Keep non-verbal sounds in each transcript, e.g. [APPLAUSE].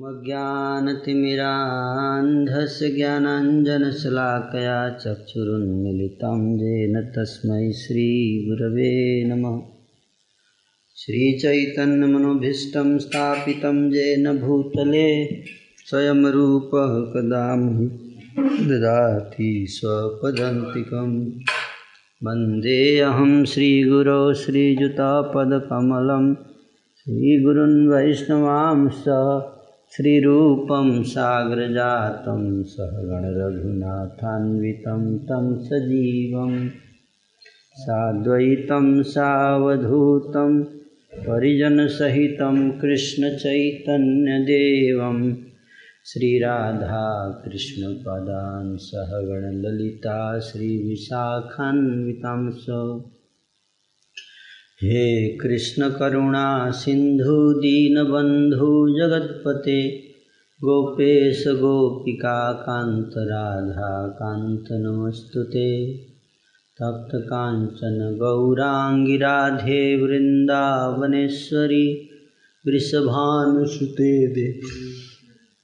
ज्ञानतिमिरान्धस्य ज्ञानाञ्जनशलाकया चक्षुरुन्मिलितं येन तस्मै श्रीगुरवे नमः। श्रीचैतन्यमनोभीष्टं स्थापितं येन भूतले स्वयं रूपः कदा ददाति स्वपदन्तिकं वन्देऽहं श्रीगुरो श्रीयुतापदकमलं श्रीगुरुन् श्रीरूपं साग्रजातं सहगणरघुनाथान्वितं तं सजीवं। साद्वैतं सावधूतं परिजनसहितं कृष्णचैतन्यदेवं। श्रीराधाकृष्णपदान् सहगणललिता श्रीविशाखान्वितां स। हे कृष्णकरुणा सिन्धु दीनबन्धु जगत्पते, गोपेश राधाकान्त नमस्तु ते तप्तकाञ्चन गौराङ्गी राधे वृन्दावनेश्वरी वृषभानुसुते दे।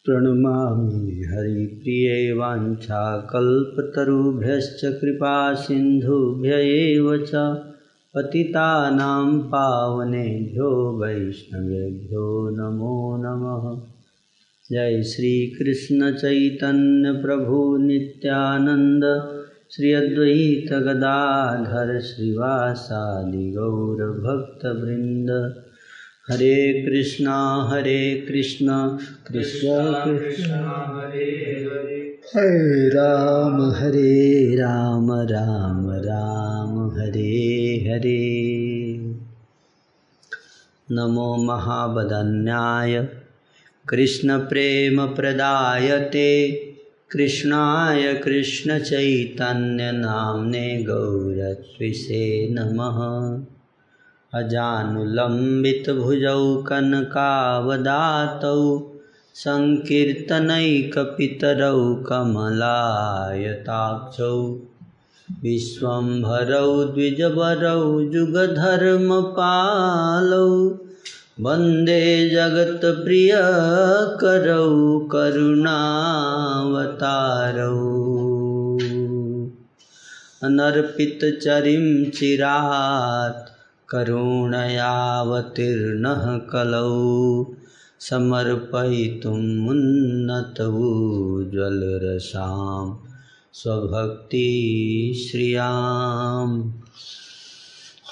प्रणमामि हरिप्रिये वाञ्छाकल्पतरुभ्यश्च कृपासिन्धुभ्य एव च। पतितानां पावनेभ्यो वैष्णवेभ्यो नमो नमः। जय श्रीकृष्णचैतन्यप्रभु नित्यानन्द। श्री अद्वैतगदाधर श्रीवासादि गौरभक्तवृन्द हरे कृष्णा हरे कृष्णा, कृष्ण कृष्ण। हरे हरे हरे राम हरे राम राम राम, हरे हरे। नमो महावदन्याय कृष्णप्रेमप्रदायते कृष्णाय कृष्णचैतन्यनाम्ने गौरत्विषे नमः। अजानुलम्बितभुजौ कनकावदातौ। सङ्कीर्तनैकपितरौ कमलायताक्षौ विश्वम्भरौ द्विजवरौ जुगधर्मपालौ वंदे जगत्प्रियकरौ करुणावतारौ। अनर्पितचरिं चिरात् करुणयावतीर्णः कलौ समर्पयितुं मुन्नतौज्ज्वलरसां स्वभक्तिश्रियाम्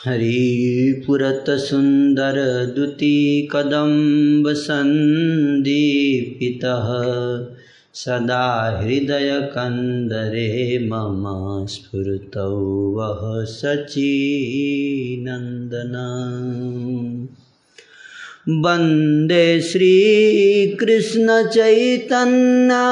हरिपुरतसुन्दरद्युतिकदम्बसन्दीपितः सदा हृदयकन्दरे मम स्फुरतौ वः सचीनन्दन वंदे श्रीकृष्णचैतन्या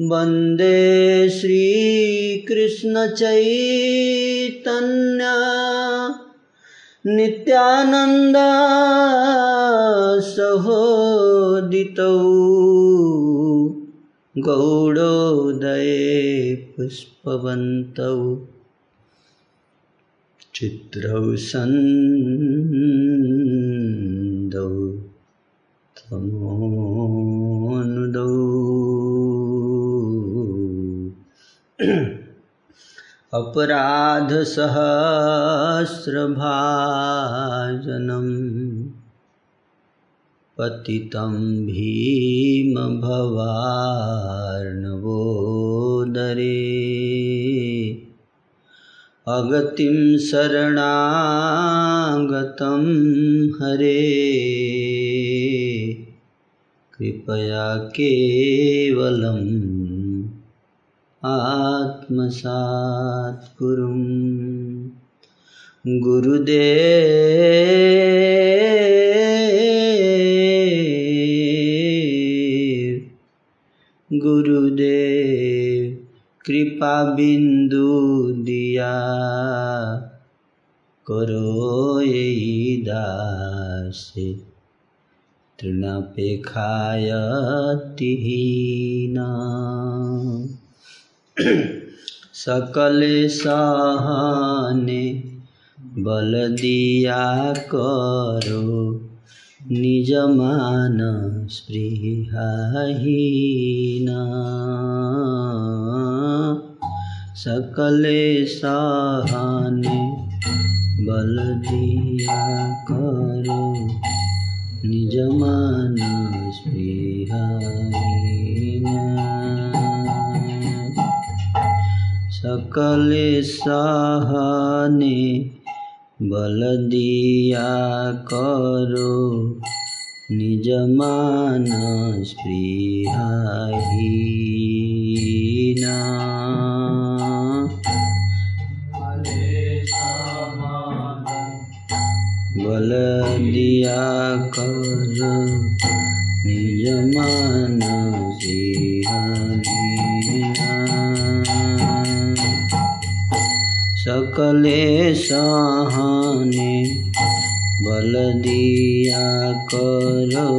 वंदे श्रीकृष्णचैतन्या नित्यानन्द सहोदितौ। गौडोदये पुष्पवन्तौ। चित्रौ सन्दौ तमोनुदौ [CLEARS THROAT] अपराधसहस्रभाजनं पतितं भीमभवार्णवोदरे। अगतिं शरणागतं हरे। कृपया केवलम् आत्मसात् कुरुं। गुरुदेव गुरुदेव कृपा यही दासे तृणपेक्षाय तिहीना सकले सहने बल दिया करो निज मान स्पृहाहीन सकले सहने बल दिया करो निज मान सकले सहने बल दिया करो निज मान स्पृहाहीन बल दिया करो निज मान सकले सहने बल दिया करो,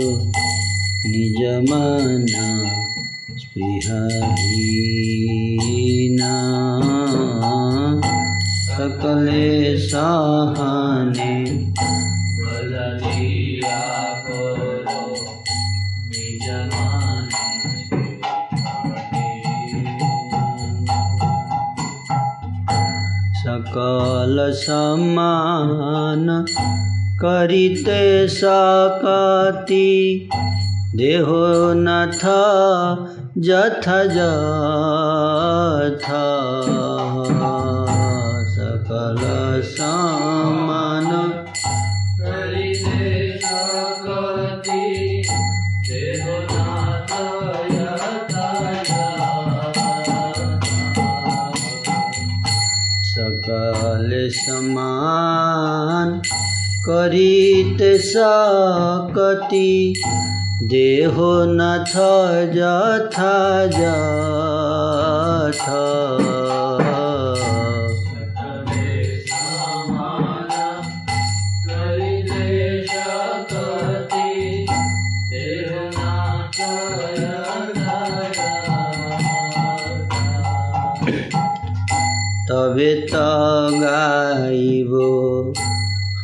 निज मान स्पृहाहीन। सकले सहने सकल समान करिते सकति। देहो था जथ जथ। सकल समान करिते सकति देहो जथ सकले समान करिते सकति देवनाथ यथा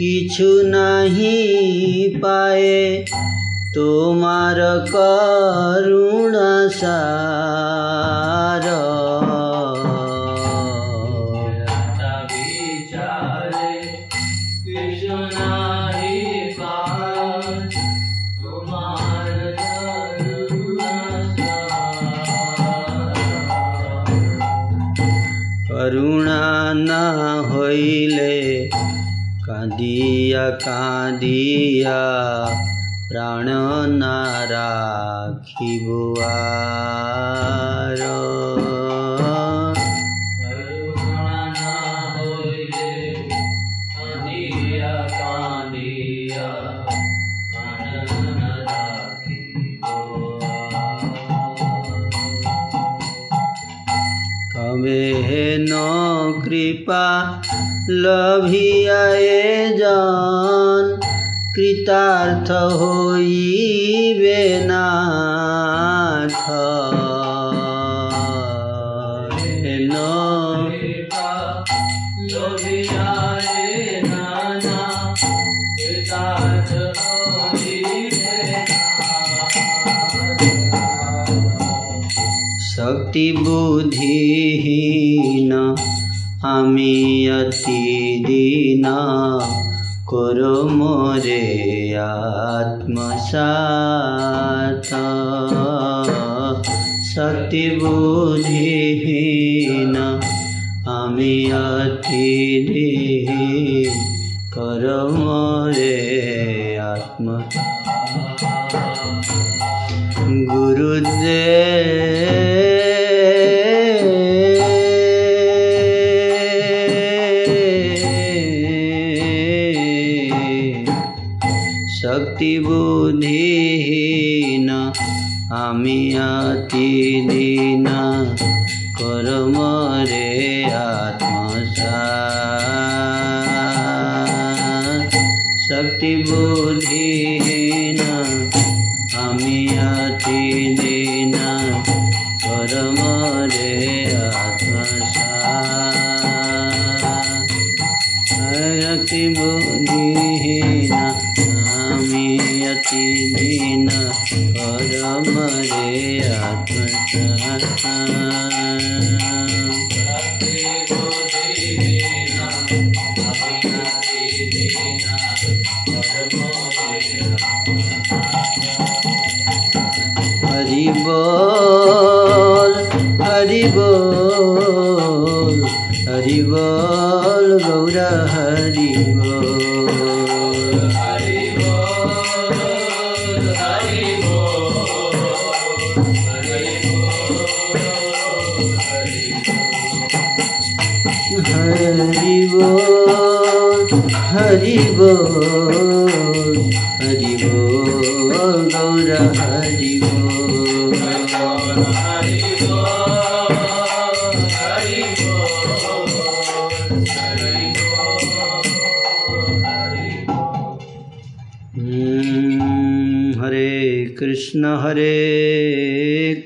সুখে অপরাধ বেহত জ্ঞতা বিচারে কিছু নাহি পায়ে তোমার করুণ সার করুণা না হইলে કાંધિયા કાંધિયા પ્રાણ ના રાખી બુઆરો नो कृपा लभियाए जान। कृतार्थ होइबे नाथ। नो হেন শক্তি বুদ্ধিহীন। আমি অতি দিন। করো মোরে আত্মসাত শক্তি বুদ্ধিহীন। আমি অতি করো মোরে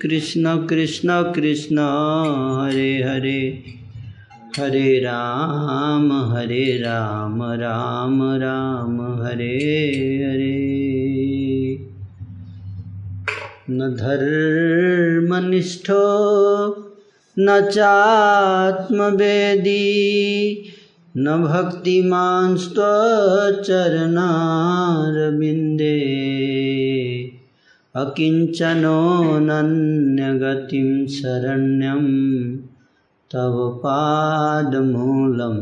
कृष्ण कृष्ण कृष्ण, हरे हरे। हरे राम हरे राम राम राम, हरे हरे। न धर्मनिष्ठो, न चात्मवेदी, न भक्तिमान् अकिञ्चनोऽनन्यगतिं शरण्यं तव पादमूलं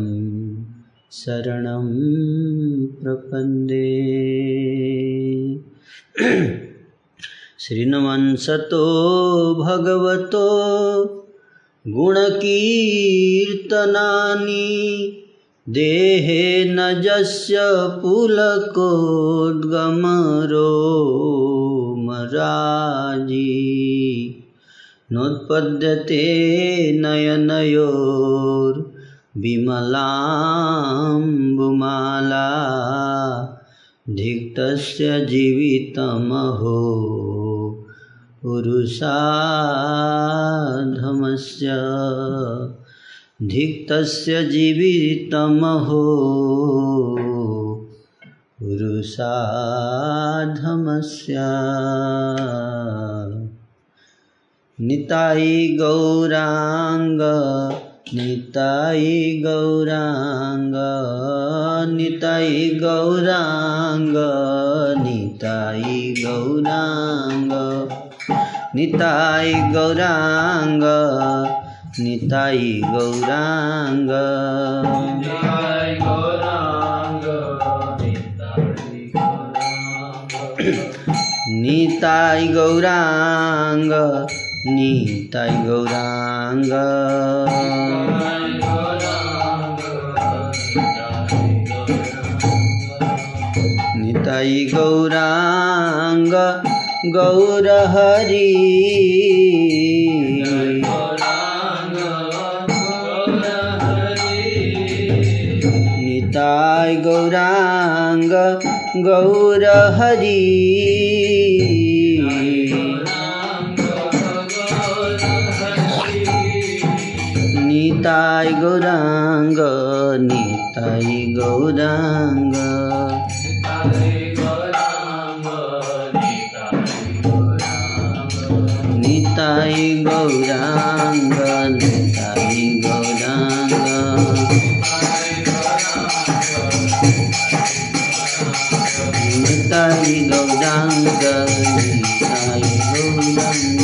शरणं प्रपन्दे। शृण्वंसतो भगवतो गुणकीर्तनानि देहे नजस्य पुलकोद्गमरो। पुलकोद्गमरोमराजी नोत्पद्यते नयनयोर्विमलाम्बुमाला धिक्तस्य जीवितमहो पुरुषाधमस्य। धिक्तस्य जीवितमहो गुरुसाधमस्य नितायि गौराङ्ग नितायि गौराङ्ग नितायि गौराङ्ग नितायि गौराङ्ग नितायि गौराङ्ग नितायि गौराङ्ग निताय गौरांग निताय गौरांग। निताय गौरांग गौर हरि। निताय गौरांग गौर हरि। নিতাই গৌরাঙ্গ নিতাই গৌরাঙ্গ নিতাই গৌরাঙ্গ নিতাই গৌরাঙ্গ নিতাই গৌরাঙ্গ নিতাই গৌরাঙ্গ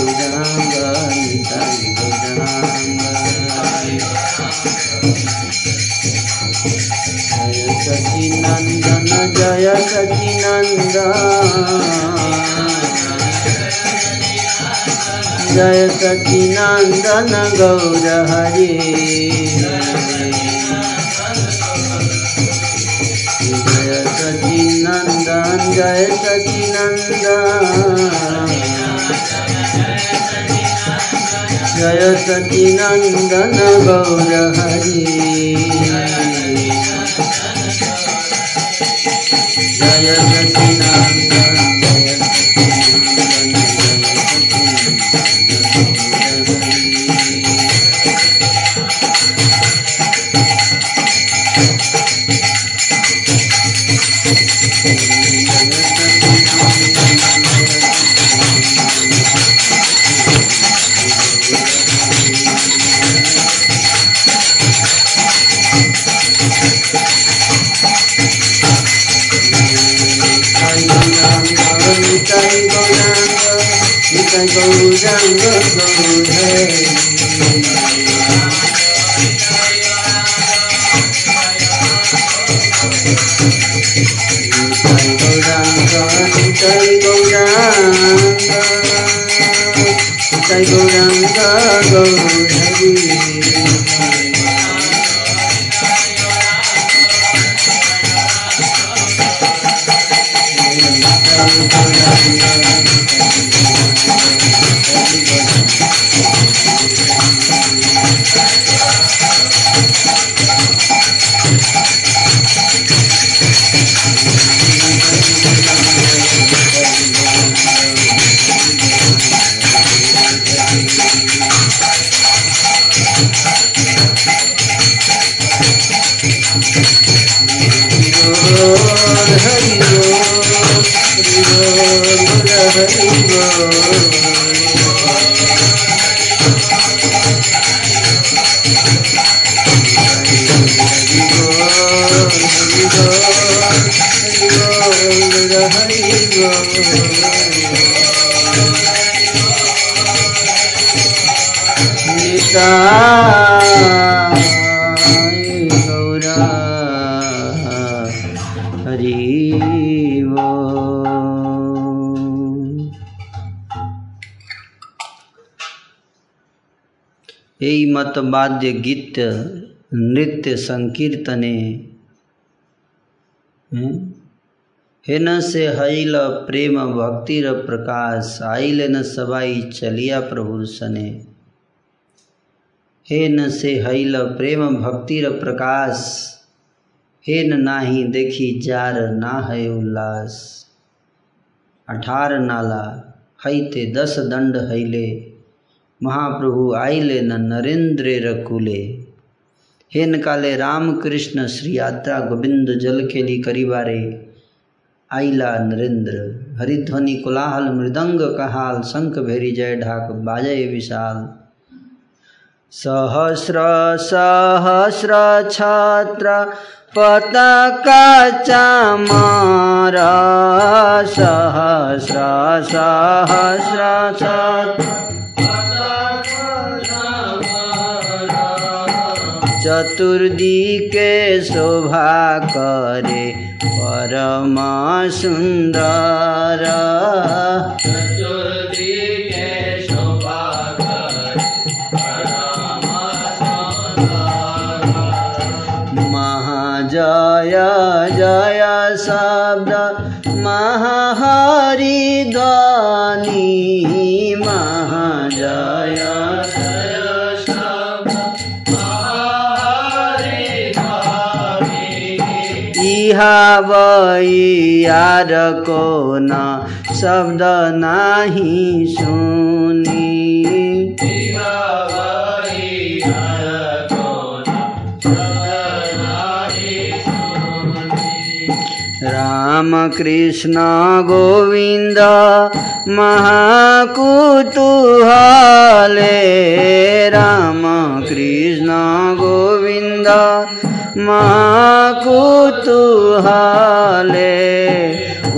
सचिनंदन जय सचिनंदन जय सचिनंदन गौर हरे जय सचिनंदन जय सचिनंदन जय सचिनंदन गौर हरे जय सचिनंदन गौरा यही मत वाद्य गीत नृत्य संकीर्तने। हेन से हईल प्रेम भक्तिर प्रकाश आइल न सबाई चलिया प्रभु सने। न से हईल प्रेम भक्तिर प्रकाश हेन नाही देखी जार ना है उल्लास। अठार नाला हईते दस दंड हैले। महाप्रभु आइले न नरेंद्र रकुले। हे हेन काले रामकृष्ण श्री यात्रा गोविंद जल खेली करीबारे। आइला नरेंद्र, हरिध्वनि कोलाहल मृदंग कहाल, शंख भेरी जय ढाक बाजय विशाल। सहस्र सहस्र छात्र, पताका चामर। सहस्र सहस्र छात्र। चतुर्दिके शोभा करे परम सुन्दर। महाजय जय शब्द महाहरि ध्वनि महाजय इहा यार को न शब्द नाही सुनी। राम कृष्ण गोविंद महाकुतूहले। राम कृष्ण गोविंद महाकुतूहले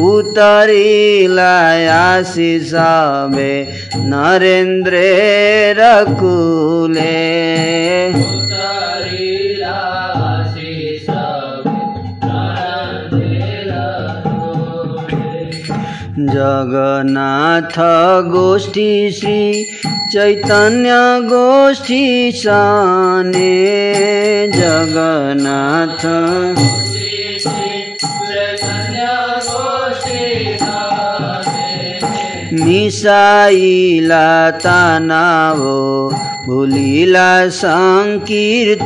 उतरी आशीष में नरेंद्र रकुले। जगन्नाथ गोष्ठी श्री चैतन्य गोष्ठी साने जगन्नाथ। मिसाइला तानावो भूलिला संकीर्तने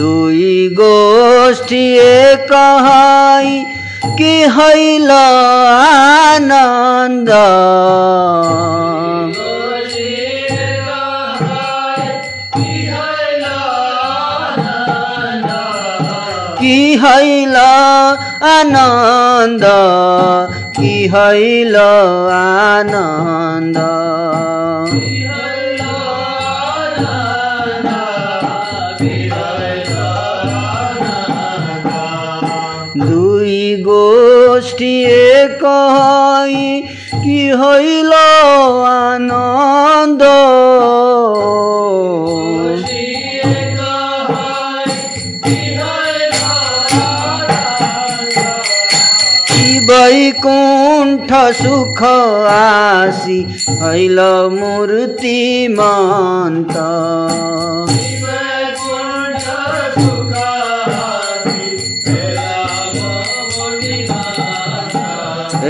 দুই গোষ্ঠীয়ে কহাই কি হইল আনন্দ? কি হইল আনন্দ? কি হইল আনন্দ? आनन्द दुई गोष्ठी कहाई कि हैल आनन्द कि वैकुण्ठ सुख आसी हैल मूर्तिमन्त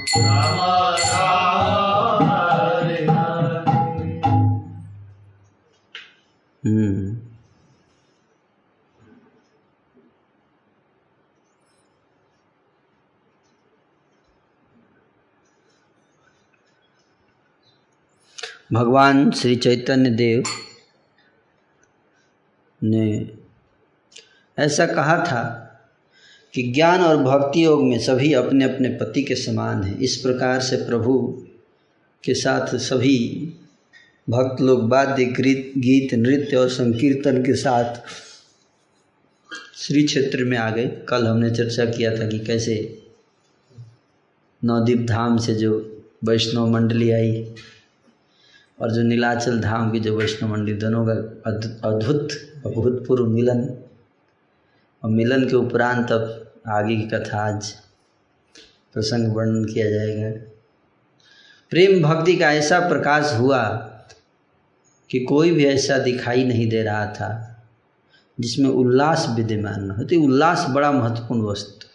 भगवान श्री चैतन्य देव ने ऐसा कहा था कि ज्ञान और भक्ति योग में सभी अपने अपने पति के समान हैं। इस प्रकार से प्रभु के साथ सभी भक्त लोग वाद्य, गीत गीत, नृत्य और संकीर्तन के साथ श्री क्षेत्र में आ गए। कल हमने चर्चा किया था कि कैसे नवदीप धाम से जो वैष्णव मंडली आई और जो नीलाचल धाम की जो वैष्णव मंडली दोनों का अद्भुत अभूतपूर्व मिलन, और मिलन के उपरांत अब आगे की कथा आज प्रसंग वर्णन किया जाएगा। प्रेम भक्ति का ऐसा प्रकाश हुआ कि कोई भी ऐसा दिखाई नहीं दे रहा था, जिसमें उल्लास विद्यमान न हो। तो उल्लास बड़ा महत्वपूर्ण वस्तु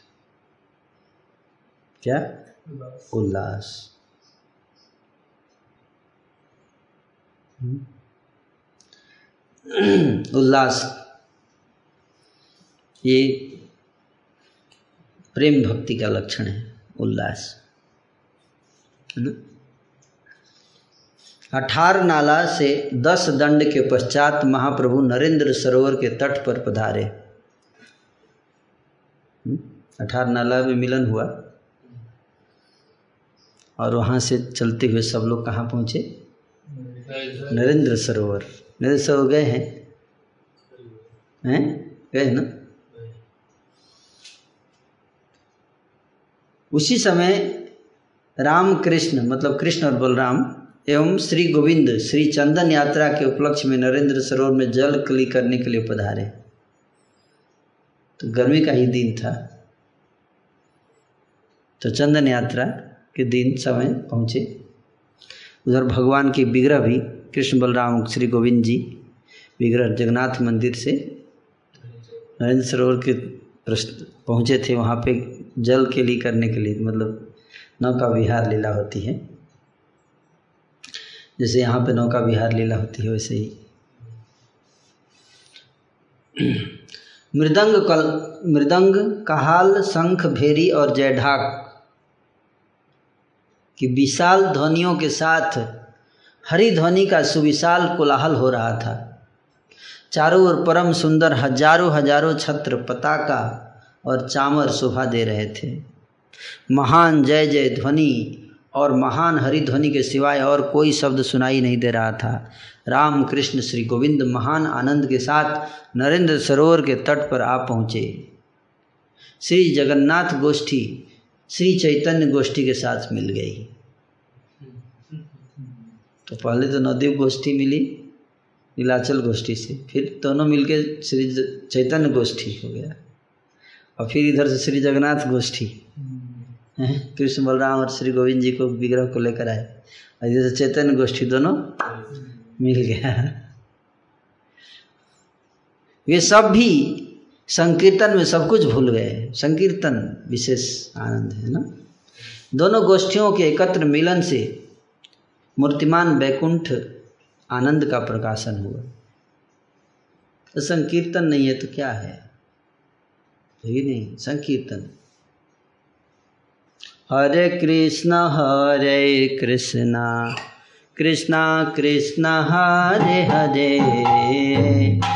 क्या? उल्लास। उल्लास। ये प्रेम भक्ति का लक्षण है, उल्लास। है अठार नाला से दस दंड के पश्चात महाप्रभु नरेंद्र सरोवर के तट पर पधारे। अठार नाला में मिलन हुआ। और वहाँ से चलते हुए सब लोग कहाँ पहुँचे? नरेंद्र सरोवर। नरेंद्र सरोवर गए हैं? हैं? गए ना? उसी समय राम कृष्ण मतलब कृष्ण और बलराम एवं श्री गोविंद, श्री चंदन यात्रा के उपलक्ष्य में नरेंद्र सरोवर में जल कली करने के लिए पधारे। तो गर्मी का ही दिन था। तो चंदन यात्रा के दिन समय पहुँचे। उधर भगवान की विग्रह भी कृष्ण बलराम श्री गोविंद जी विग्रह जगन्नाथ मंदिर से नरेंद्र सरोवर के प्रश्न पहुँचे थे, वहाँ पे जल के लिए करने के लिए मतलब नौका विहार लीला होती है। जैसे यहाँ पे नौका विहार लीला होती है, वैसे ही। मृदंग कल, मृदंग कहाल, शंख, भेरी और जयढाक की विशाल ध्वनियों के साथ हरी ध्वनि का सुविशाल कोलाहल हो रहा था। चारों ओर परम सुंदर हज़ारों हज़ारों छत्र पताका और चामर शोभा दे रहे थे। महान जय जय ध्वनि और महान हरि ध्वनि के सिवाय और कोई शब्द सुनाई नहीं दे रहा था। राम कृष्ण श्री गोविंद महान आनंद के साथ नरेंद्र सरोवर के तट पर आ पहुँचे। श्री जगन्नाथ गोष्ठी श्री चैतन्य गोष्ठी के साथ मिल गई। तो पहले तो नवदीप गोष्ठी मिली, नीलाचल गोष्ठी से, फिर दोनों मिलके श्री चैतन्य गोष्ठी हो गया। और फिर इधर से श्री जगन्नाथ गोष्ठी। कृष्ण बलराम और श्री गोविंद जी को विग्रह को लेकर आए। और इधर से चैतन्य गोष्ठी दोनों मिल गया। वे सब भी संकीर्तन में सब कुछ भूल गए। संकीर्तन विशेष आनंद है ना? दोनों गोष्ठियों के एकत्र मिलन से मूर्तिमान वैकुंठ आनंद का प्रकाशन हुआ। तो संकीर्तन नहीं है तो क्या है? ही नहीं, संकीर्तन। हरे कृष्ण, हरे कृष्णा कृष्णा, कृष्ण, हरे हरे।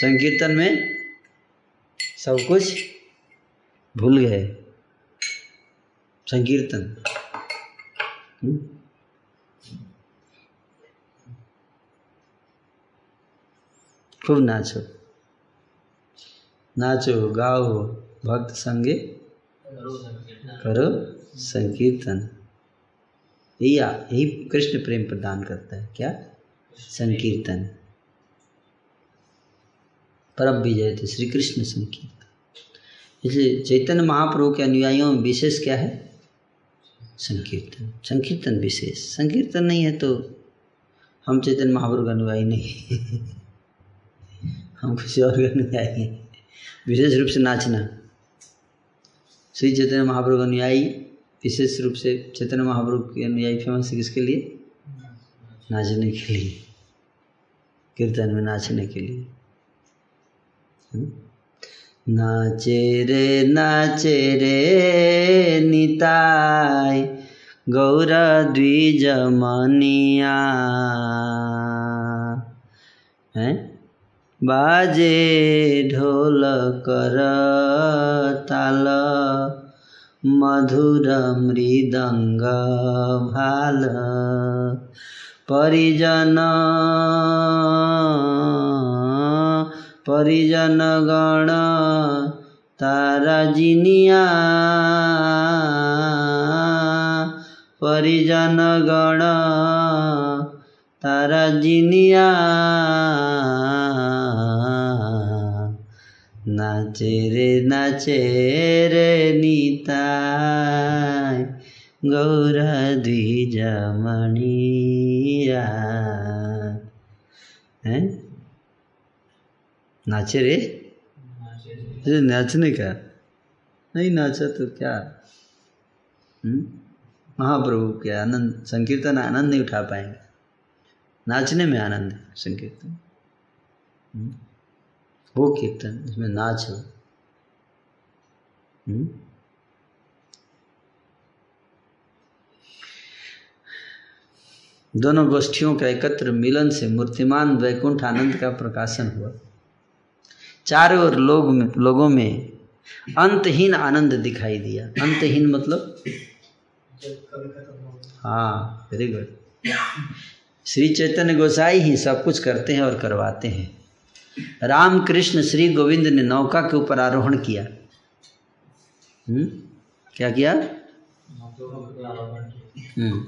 संकीर्तन में सब कुछ भूल गए। संकीर्तन। हम्म? खूब नाचो। नाचो, गाओ, भक्त संगे करो संकीर्तन। यही यही कृष्ण प्रेम प्रदान करता है। क्या? संकीर्तन। परम विजय थे श्री कृष्ण संकीर्तन इसलिए चैतन्य महाप्रभु के अनुयायियों में विशेष क्या है? संकीर्तन। संकीर्तन विशेष। संकीर्तन नहीं है तो हम चैतन्य महाप्रभु का अनुयायी नहीं हम किसी और का अनुयायी हैं। विशेष रूप से नाचना। श्री चैतन्य महाप्रभु का अनुयायी विशेष रूप से चैतन्य महाप्रभु के अनुयायी फ़ेमस है किसके लिए? नाचने के लिए। कीर्तन में नाचने के लिए। नाचे रे नाचे रे निताय गौर द्विज मनिया हैं बाजे ढोल कर ताल मधुर मृदंग भाल परिजन परिजन गण तारा जिनिया परिजन गण तारा जिनिया नाचे रे नाचे रे नीताय गौर द्विजमणिया हैं नाचे रे अरे नाचने का? नहीं नाचा तो क्या? हम्म? महाप्रभु के आनंद संकीर्तन आनंद नहीं उठा पाएँगे। नाचने में आनंद है संकीर्तन। हम्म? हो कीर्तन इसमें नाच हो। हम्म? दोनों गोष्ठियों का एकत्र मिलन से मूर्तिमान वैकुंठ आनंद का प्रकाशन हुआ। चारों ओर लोग में, लोगों में अंतहीन आनंद दिखाई दिया। अंतहीन मतलब? हाँ वेरी गुड श्री चैतन्य गोसाई ही सब कुछ करते हैं और करवाते हैं। राम कृष्ण श्री गोविंद ने नौका के ऊपर आरोहण किया। हम्म? क्या किया? हम्म।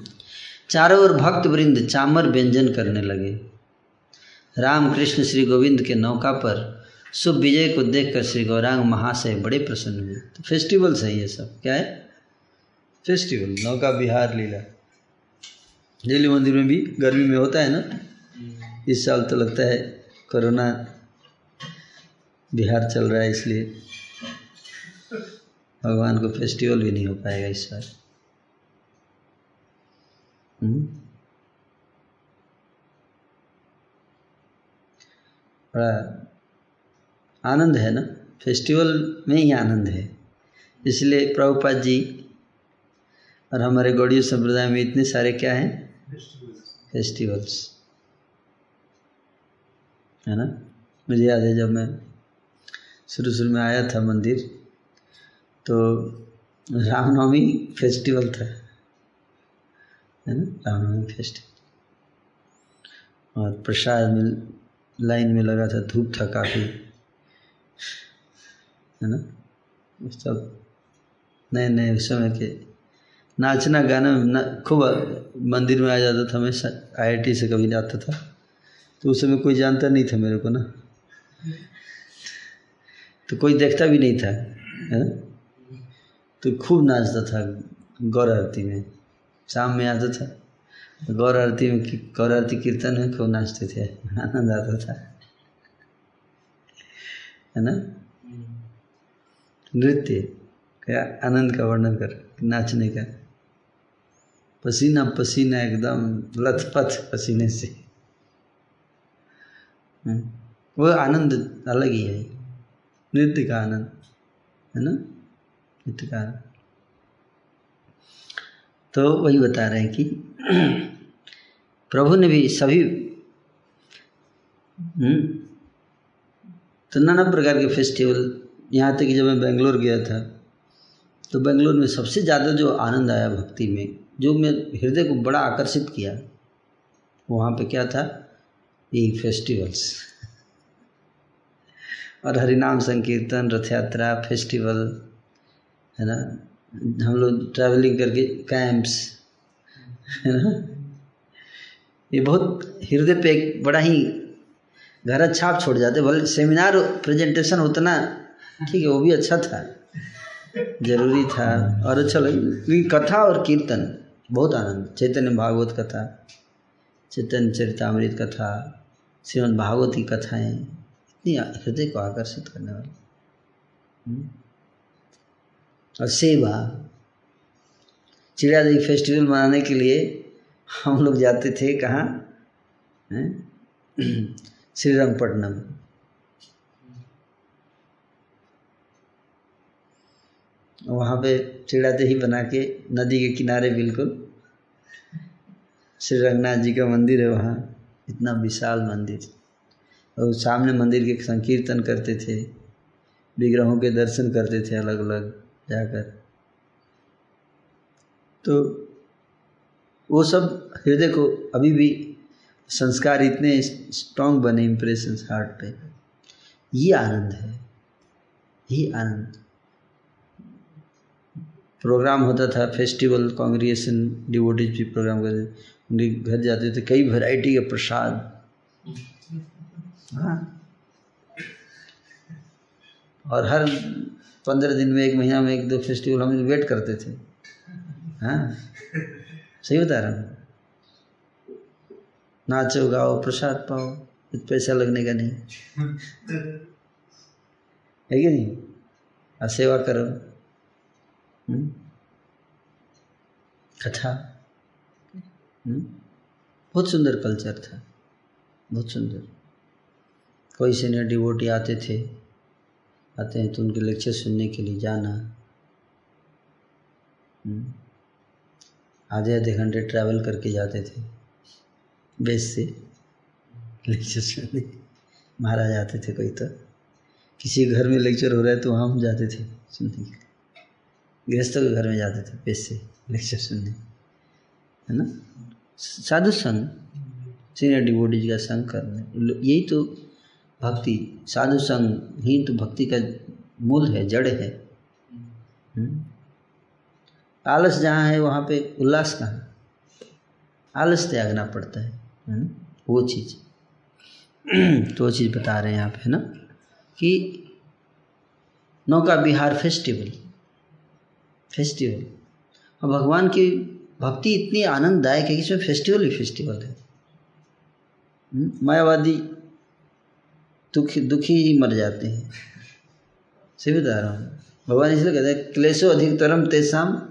चारों ओर भक्त वृंद चामर व्यंजन करने लगे। राम कृष्ण श्री गोविंद के नौका पर शुभ विजय को देखकर श्री गौरांग महाशय बड़े प्रसन्न हुए। तो फेस्टिवल्स है ये सब। क्या है? फेस्टिवल नौका बिहार लीला। दिल्ली मंदिर में भी गर्मी में होता है ना? इस साल तो लगता है कोरोना बिहार चल रहा है इसलिए। भगवान को फेस्टिवल भी नहीं हो पाएगा इस साल। हम्म? बड़ा आनंद है ना? फेस्टिवल में ही आनंद है। इसलिए प्रभुपाद जी और हमारे गौड़ीय संप्रदाय में इतने सारे क्या हैं? फेस्टिवल्स है ना? मुझे याद है जब मैं शुरू शुरू में आया था मंदिर तो रामनवमी फेस्टिवल था। है ना? रामनवमी फेस्टिवल और प्रसाद में लाइन में लगा था, धूप था काफ़ी। है ना? सब नए नए समय के नाचना गाना ना खूब मंदिर में आ जाता था मैं आई से कभी जाता था। तो उस समय कोई जानता नहीं था मेरे को ना। तो कोई देखता भी नहीं था, है ना? तो खूब नाचता था गौर आरती में। शाम में आता था गौर आरती में गौर आरती कीर्तन में खूब नाचते थे, आनंद आता था। है ना? नृत्य क्या आनंद का वर्णन कर, नाचने का। पसीना पसीना एकदम लथपथ पसीने से। वो आनंद अलग ही है। नृत्य का आनंद, है ना? नृत्य का आनंद। तो वही बता रहे हैं कि [CLEARS THROAT] प्रभु ने भी सभी तो नाना प्रकार के फेस्टिवल यहाँ तक कि जब मैं बेंगलोर गया था तो बेंगलोर में सबसे ज़्यादा जो आनंद आया भक्ति में, जो मैं हृदय को बड़ा आकर्षित किया, वहाँ पे क्या था? ये फेस्टिवल्स और हरिनाम संकीर्तन रथ यात्रा फेस्टिवल है ना? हम लोग ट्रैवलिंग करके कैंप्स है ना? ये बहुत हृदय पे एक बड़ा ही गहरा छाप छोड़ जाते, भले सेमिनार प्रेजेंटेशन उतना ठीक है, वो भी अच्छा था। ज़रूरी था। और अच्छा लगे कथा और कीर्तन, बहुत आनंद। चैतन्य भागवत कथा, चैतन्य चरितामृत कथा, श्रीमद भागवत की कथाएँ, इतनी हृदय को आकर्षित करने वाली। और सेवा चिड़िया देवी फेस्टिवल मनाने के लिए हम लोग जाते थे कहाँ? [CLEARS THROAT] श्रीरंगपट्टनम वहाँ पे चिड़ा दही बना के नदी के किनारे बिल्कुल। श्री रंगनाथ जी का मंदिर है वहाँ। इतना विशाल मंदिर। और सामने मंदिर के संकीर्तन करते थे। विग्रहों के दर्शन करते थे अलग अलग जाकर। तो वो सब हृदय को अभी भी संस्कार इतने स्ट्रांग बने इम्प्रेशन हार्ट पे। ये आनंद है। ये आनंद। प्रोग्राम होता था, फेस्टिवल कांग्रेगेशन डिवोटीज भी प्रोग्राम करते उनके घर जाते थे, कई वैरायटी के प्रसाद। हाँ। और हर पंद्रह दिन में, एक महीना में एक दो फेस्टिवल हम वेट करते थे। हाँ। सही बता रहा हूँ। नाचो, गाओ, प्रसाद पाओ, कुछ पैसा लगने का नहीं। है कि नहीं? सेवा करो? कथा। हम्म? बहुत सुंदर कल्चर था। बहुत सुंदर। कोई सीनियर डिवोटी आते थे आते हैं तो उनके लेक्चर सुनने के लिए जाना। हम्म? आधे आधे घंटे ट्रैवल करके जाते थे। बेस से लेक्चर सुनने। महाराज आते थे कोई तो। किसी घर में लेक्चर हो रहा है तो वहाँ हम जाते थे सुनने के लिए। गृहस्थों के घर में जाते थे पैसे लेक्चर सुनने। है ना? साधु संघ सीनियर डिवोटीज का संग करने। यही तो भक्ति, साधु संग ही तो भक्ति का मूल है, जड़ है। हम्म? आलस जहाँ है, वहाँ पे उल्लास कहाँ आलस त्यागना पड़ता है है ना? वो चीज़। [CLEARS THROAT] तो वो चीज़ बता रहे हैं यहाँ पे है ना? कि नौका बिहार फेस्टिवल। फेस्टिवल। और भगवान की भक्ति इतनी आनंददायक है कि इसमें फेस्टिवल ही फेस्टिवल है। हम्म? मायावादी दुखी दुखी ही मर जाते हैं। सही बता रहा हूँ। भगवान इसलिए कहते हैं, क्लेशो अधिकतरम तेसाम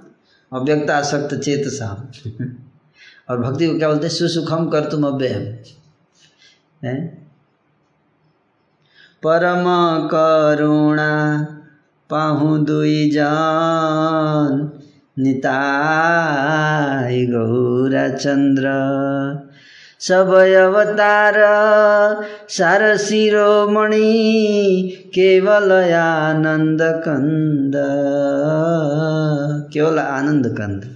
अव्यक्त आसक्त चेत साम [LAUGHS] और भक्ति को क्या बोलते हैं? सुसुखम कर तुम अव्ययम। है? परम करुणा पाहु दुई जान निताय गौरा चंद्र सबय अवतार सार शिरोमणि केवल आनंद कंद। केवल आनंद कंद।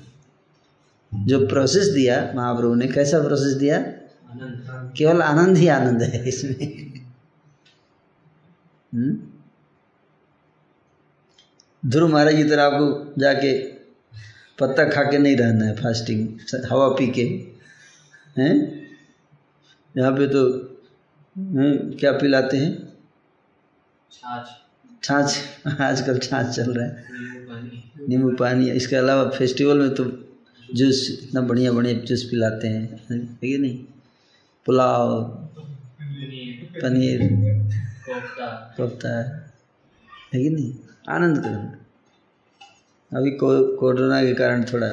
जो प्रोसेस दिया महाप्रभु ने कैसा प्रोसेस दिया? केवल आनंद ही आनंद है इसमें। हम्म? ध्रुव महाराज की तरह आपको जाके पत्ता खा के नहीं रहना है फास्टिंग हवा पी के। हैं? यहाँ पे तो हैं, क्या पिलाते हैं? छाछ। [LAUGHS] आजकल छाछ चल रहा है। नींबू पानी। इसके अलावा फेस्टिवल में तो जूस इतना बढ़िया बढ़िया जूस पिलाते हैं। है कि नहीं? पुलाव पनीर। कोफ्ता। है कि नहीं? आनंद करना अभी को कोरोना के कारण थोड़ा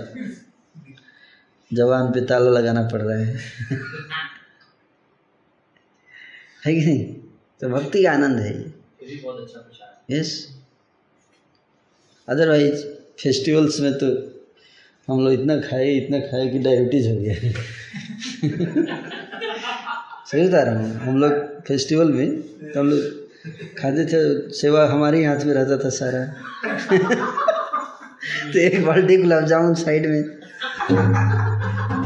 जवान पे ताला लगाना पड़ रहा है। [LAUGHS] है कि नहीं? तो भक्ति का आनंद है ये। यस अदरवाइज़ फेस्टिवल्स में तो हम लोग इतना खाए इतना खाए कि डायबिटीज़ हो गया। [LAUGHS] सही बता रहा हूँ। हम लोग फेस्टिवल में तो हम लोग खाते थे, सेवा हमारे हाथ में रहता था सारा। तो एक बाल्टी गुलाब जामुन साइड में,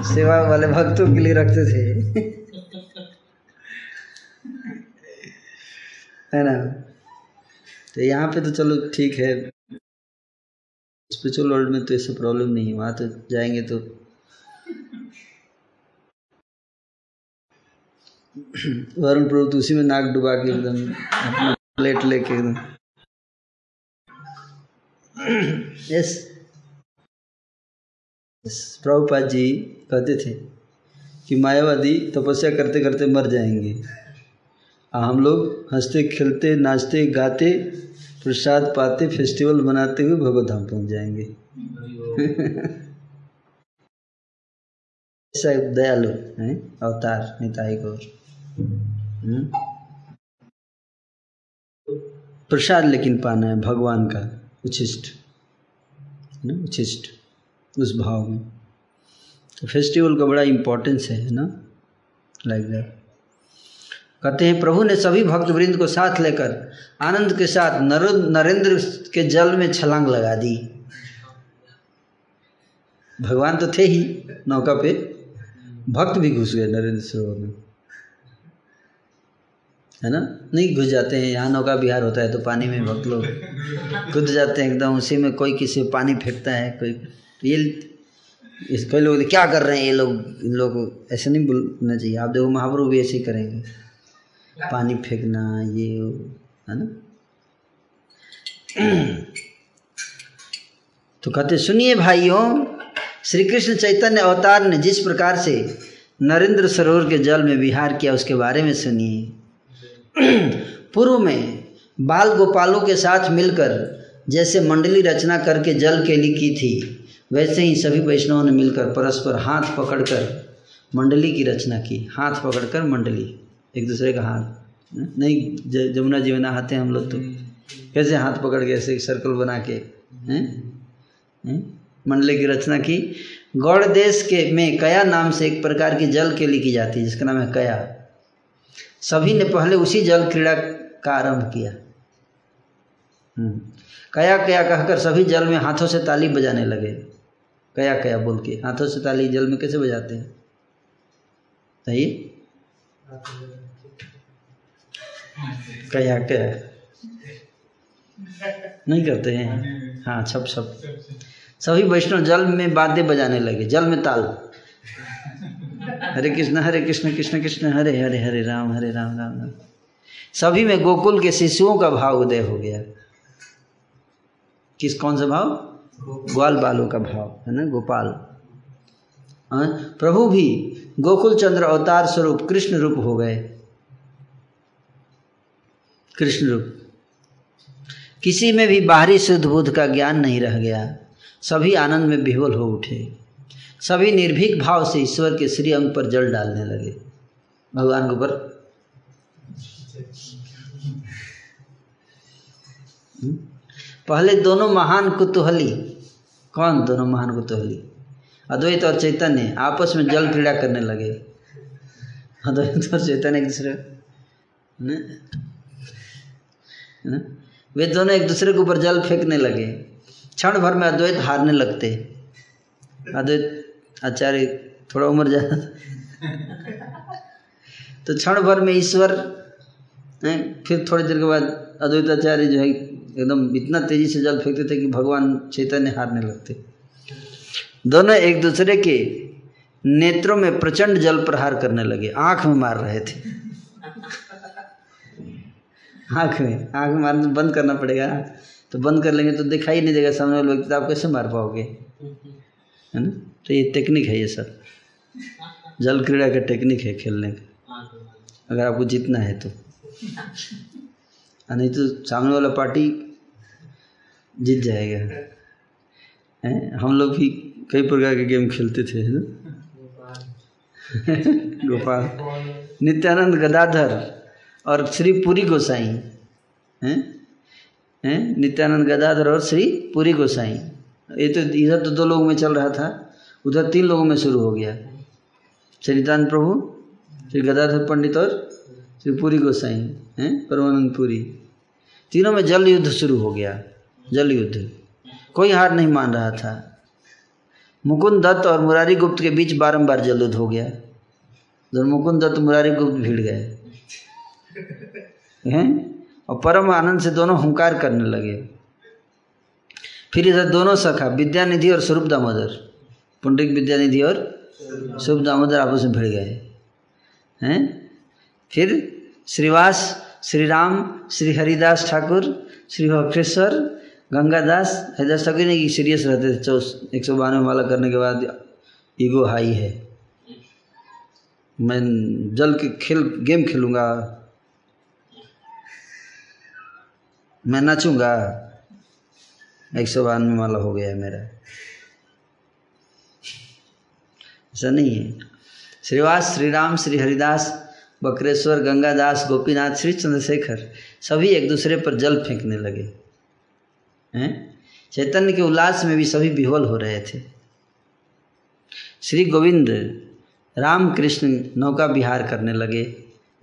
सेवा वाले भक्तों के लिए रखते थे। है ना? तो यहाँ पे तो चलो ठीक है। स्पिरिचुअल वर्ल्ड में तो ऐसा प्रॉब्लम नहीं है, वहाँ तो जाएँगे तो वरुण प्रभु तो उसी में नाक डुबा के एकदम अपना प्लेट लेके एकदम। यस प्रभुपाद जी कहते थे कि मायावादी तपस्या करते करते मर जाएँगे। हम लोग हँसते, खेलते, नाचते, गाते, प्रसाद पाते, फेस्टिवल मनाते हुए भगवत धाम पहुँच जाएँगे। [LAUGHS] ऐसा दयालु है, अवतार निताई गौर? प्रसाद लेकिन पाना है, भगवान का उच्छिष्ट है ना? उच्छिष्ट उस भाव में। तो फेस्टिवल का बड़ा इम्पोर्टेंस है ना? लाइक दैट कहते हैं, प्रभु ने सभी भक्त वृंद को साथ लेकर आनंद के साथ नरो नरेंद्र के जल में छलांग लगा दी। भगवान तो थे ही, नौका पे। भक्त भी घुस गए नरेंद्र सरोवर में। है ना? नहीं घुस जाते हैं। यहाँ नौका विहार होता है तो पानी में भक्त लोग कूद जाते हैं एकदम। उसी में कोई किसी पानी फेंकता है, कोई ये इस कई लोग क्या कर रहे हैं ये लोग? इन लोग ऐसे नहीं बोलना चाहिए। आप देखो महाप्रभु भी ऐसे ही करेंगे। पानी फेंकना, ये है ना? तो कहते सुनिए भाइयों श्री कृष्ण चैतन्य अवतार ने जिस प्रकार से नरेंद्र सरोवर के जल में विहार किया, उसके बारे में सुनिए। [CLEARS THROAT] पूर्व में बाल गोपालों के साथ मिलकर जैसे मंडली रचना करके जल के लिए की थी, वैसे ही सभी वैष्णवों ने मिलकर परस्पर हाथ पकड़कर मंडली की रचना की। हाथ पकड़कर मंडली। एक दूसरे का हाथ। नहीं जमुना जी में नहाते हैं हम लोग तो। कैसे हाथ पकड़ के ऐसे सर्कल बना के? मंडली की रचना की। गौड़ देश के में कया नाम से एक प्रकार की जल केली की जाती है, जिसका नाम है कया। सभी ने पहले उसी जल क्रीड़ा का आरंभ किया। हम्म। कया कया कहकर सभी जल में हाथों से ताली बजाने लगे। कया कया बोल के, हाथों से ताली जल में कैसे बजाते हैं? सही? कया कया? नहीं करते हैं। हाँ छप छप सभी वैष्णव जल में वाद्य बजाने लगे, जल में ताल। हरे कृष्ण हरे कृष्ण कृष्ण कृष्ण हरे हरे हरे राम हरे राम राम राम। सभी में गोकुल के शिशुओं का भाव उदय हो गया। किस कौन सा भाव? ग्वाल बालों का भाव है ना? गोपाल। हाँ, प्रभु भी गोकुल चंद्र अवतार स्वरूप कृष्ण रूप हो गए। कृष्ण रूप। किसी में भी बाहरी शुद्ध बुद्ध का ज्ञान नहीं रह गया। सभी आनंद में विह्वल हो उठे। सभी निर्भीक भाव से ईश्वर के श्री अंग पर जल डालने लगे। भगवान के ऊपर। हम्म? पहले दोनों महान कुतूहली। कौन दोनों महान कुतूहली? अद्वैत और चैतन्य आपस में जल क्रीड़ा करने लगे। अद्वैत और चैतन्य एक दूसरे वे दोनों एक दूसरे के ऊपर जल फेंकने लगे। क्षण भर में अद्वैत हारने लगते। अद्वैत आचार्य, थोड़ा उम्र ज़्यादा तो क्षण भर में ईश्वर फिर थोड़ी देर के बाद अद्वैत आचार्य जो है, एकदम इतना तेज़ी से जल फेंकते थे कि भगवान चैतन्य हारने लगते। दोनों एक दूसरे के नेत्रों में प्रचंड जल प्रहार करने लगे। आँख में मार रहे थे। आँख में, आँख मारना बंद करना पड़ेगा। तो बंद कर लेंगे तो दिखाई नहीं देगा सामने वाले व्यक्ति तो आप कैसे मार पाओगे? है ना? तो ये टेक्निक है ये सब। जल क्रीड़ा का टेक्निक है खेलने का। अगर आपको जीतना है तो। नहीं तो सामने वाला पार्टी जीत जाएगा। हैं? हम लोग भी कई प्रकार के गेम खेलते थे, है ना? [LAUGHS] गोपाल। नित्यानंद गदाधर और श्री पुरी गोसाई। हैं? हैं? नित्यानंद गदाधर और श्री पुरी गोसाई। ये तो इधर तो दो लोगों में चल रहा था। उधर तीन लोगों में शुरू हो गया। नित्यानंद प्रभु, श्री गदाधर पंडित और श्री पुरी गोसाई, हैं, परमानंद पुरी। तीनों में जल युद्ध शुरू हो गया, जल युद्ध। कोई हार नहीं मान रहा था। मुकुंद दत्त और मुरारी गुप्त के बीच बारंबार जल युद्ध हो गया। जब मुकुंद दत्त, मुरारी गुप्त भिड़ गए, हैं, और परम आनंद से दोनों हुंकार करने लगे। फिर इधर दोनों सखा, विद्यानिधि और स्वरूप दामोदर पुंडरिक विद्यानिधि और शुभ दामोदर आपस में भिड़ गए। हैं? फिर श्रीवास श्री राम श्री हरिदास ठाकुर, श्री भक्तेश्वर गंगादास, हरिदास ठाकुर ने सीरियस रहते थे। चौ एक सौ बानवे माला करने के बाद ईगो हाई है। मैं जल के खेल, गेम खेलूँगा। मैं नाचूँगा। एक सौ बानवे माला हो गया है मेरा। ऐसा नहीं है। श्रीवास श्री राम श्री हरिदास, बकरेश्वर, गंगादास, गोपीनाथ, श्री चंद्रशेखर, सभी एक दूसरे पर जल फेंकने लगे। हैं? चैतन्य के उल्लास में भी सभी विह्वल हो रहे थे। श्री गोविंद राम कृष्ण नौका विहार करने लगे।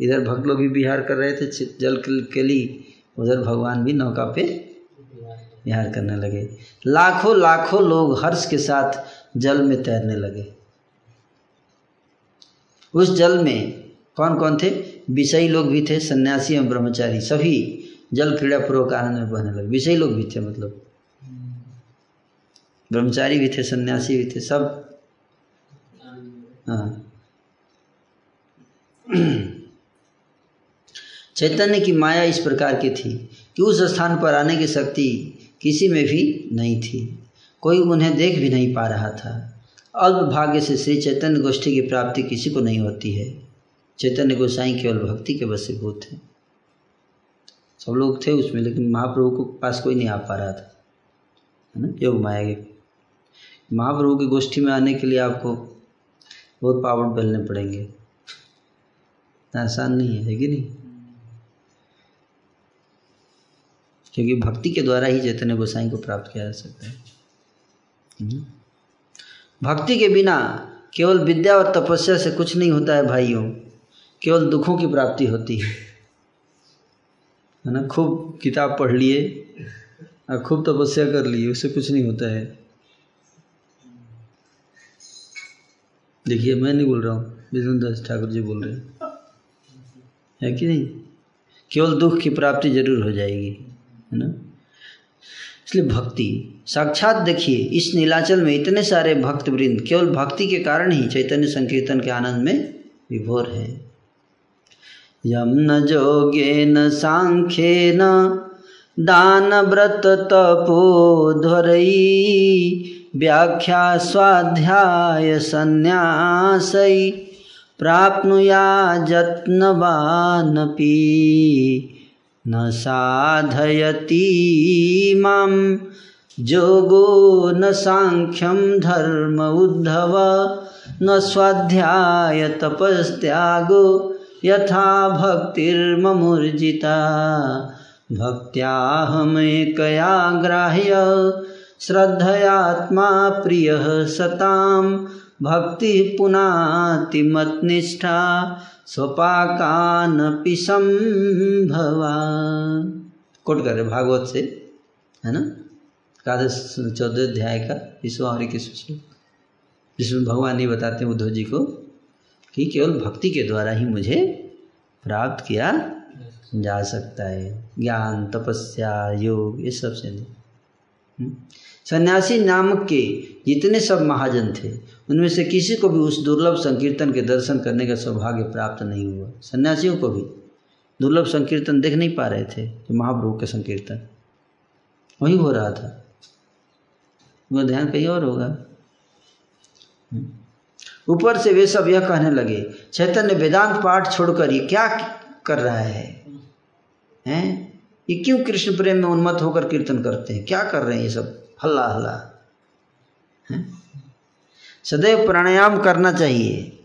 इधर भक्त लोग भी विहार कर रहे थे जल के लिए। उधर भगवान भी नौका पे विहार करने लगे। लाखों लाखों लोग हर्ष के साथ जल में तैरने लगे। उस जल में कौन कौन थे? विषयी लोग भी थे, सन्यासी एवं ब्रह्मचारी, सभी जल क्रीड़ा पूर्वक आनंद में बहने लगे। विषयी लोग भी थे मतलब। ब्रह्मचारी भी थे, सन्यासी भी थे, सब। हाँ। चैतन्य की माया इस प्रकार की थी कि उस स्थान पर आने की शक्ति किसी में भी नहीं थी। कोई उन्हें देख भी नहीं पा रहा था। अल्प भाग्य से श्री चैतन्य गोष्ठी की प्राप्ति किसी को नहीं होती है। चैतन्य गोसाई केवल भक्ति के वशीभूत थे सब लोग थे उसमें लेकिन महाप्रभु को पास कोई नहीं आ पा रहा था। है ना? योग माया के। महाप्रभु की गोष्ठी में आने के लिए आपको बहुत पावड़ बेलने पड़ेंगे। आसान नहीं है, है कि नहीं? क्योंकि भक्ति के द्वारा ही चैतन्य गोसाई को प्राप्त किया जा सकता है। भक्ति के बिना केवल विद्या और तपस्या से कुछ नहीं होता है भाइयों, केवल दुखों की प्राप्ति होती है। है ना? खूब किताब पढ़ लिए और खूब तपस्या कर लिए, उससे कुछ नहीं होता है। देखिए, मैं नहीं बोल रहा हूँ, विष्णु दास ठाकुर जी बोल रहे हैं। है कि नहीं? केवल दुख की प्राप्ति ज़रूर हो जाएगी, है ना? इसलिए भक्ति साक्षात देखिए, इस नीलाचल में इतने सारे भक्त वृंद केवल भक्ति के कारण ही चैतन्य संकीर्तन के आनंद में विभोर है। यम न जोगे न सांख्ये न, दान व्रत तपोध्वरई व्याख्या स्वाध्याय संन्यासई, प्राप्नुया जत्नवानपि न साधयती माँ जोगो न सांख्यम धर्म उद्धव, न स्वाध्याय तपस्त्यागो, यथा भक्तिर्ममुर्जिता। भक्त्याहमेकया ग्राह्य, श्रद्धयात्मा प्रियः सतां, भक्ति पुनातिमत्निष्ठा स्वपाकानपि संभवा। कोट कर भागवत से, है ना? एकादश चौदह अध्याय का विश्व हरि कृष्ण श्लोक जिसमें भगवान ये बताते हैं उद्धव जी को कि केवल भक्ति के द्वारा ही मुझे प्राप्त किया जा सकता है। ज्ञान, तपस्या, योग, ये सबसे नहीं। हम्म? सन्यासी नामक के जितने सब महाजन थे, उनमें से किसी को भी उस दुर्लभ संकीर्तन के दर्शन करने का सौभाग्य प्राप्त नहीं हुआ। सन्यासियों को भी दुर्लभ संकीर्तन देख नहीं पा रहे थे तो महाप्रभु के संकीर्तन। वही हो रहा था। उनका ध्यान कहीं और होगा। ऊपर से वे सब यह कहने लगे चैतन्य वेदांत पाठ छोड़कर ये क्या कर रहा है? हैं? ये क्यों कृष्ण प्रेम में उन्मत्त होकर कीर्तन करते हैं? क्या कर रहे हैं ये सब? हल्ला हल्ला। सदैव प्राणायाम करना चाहिए।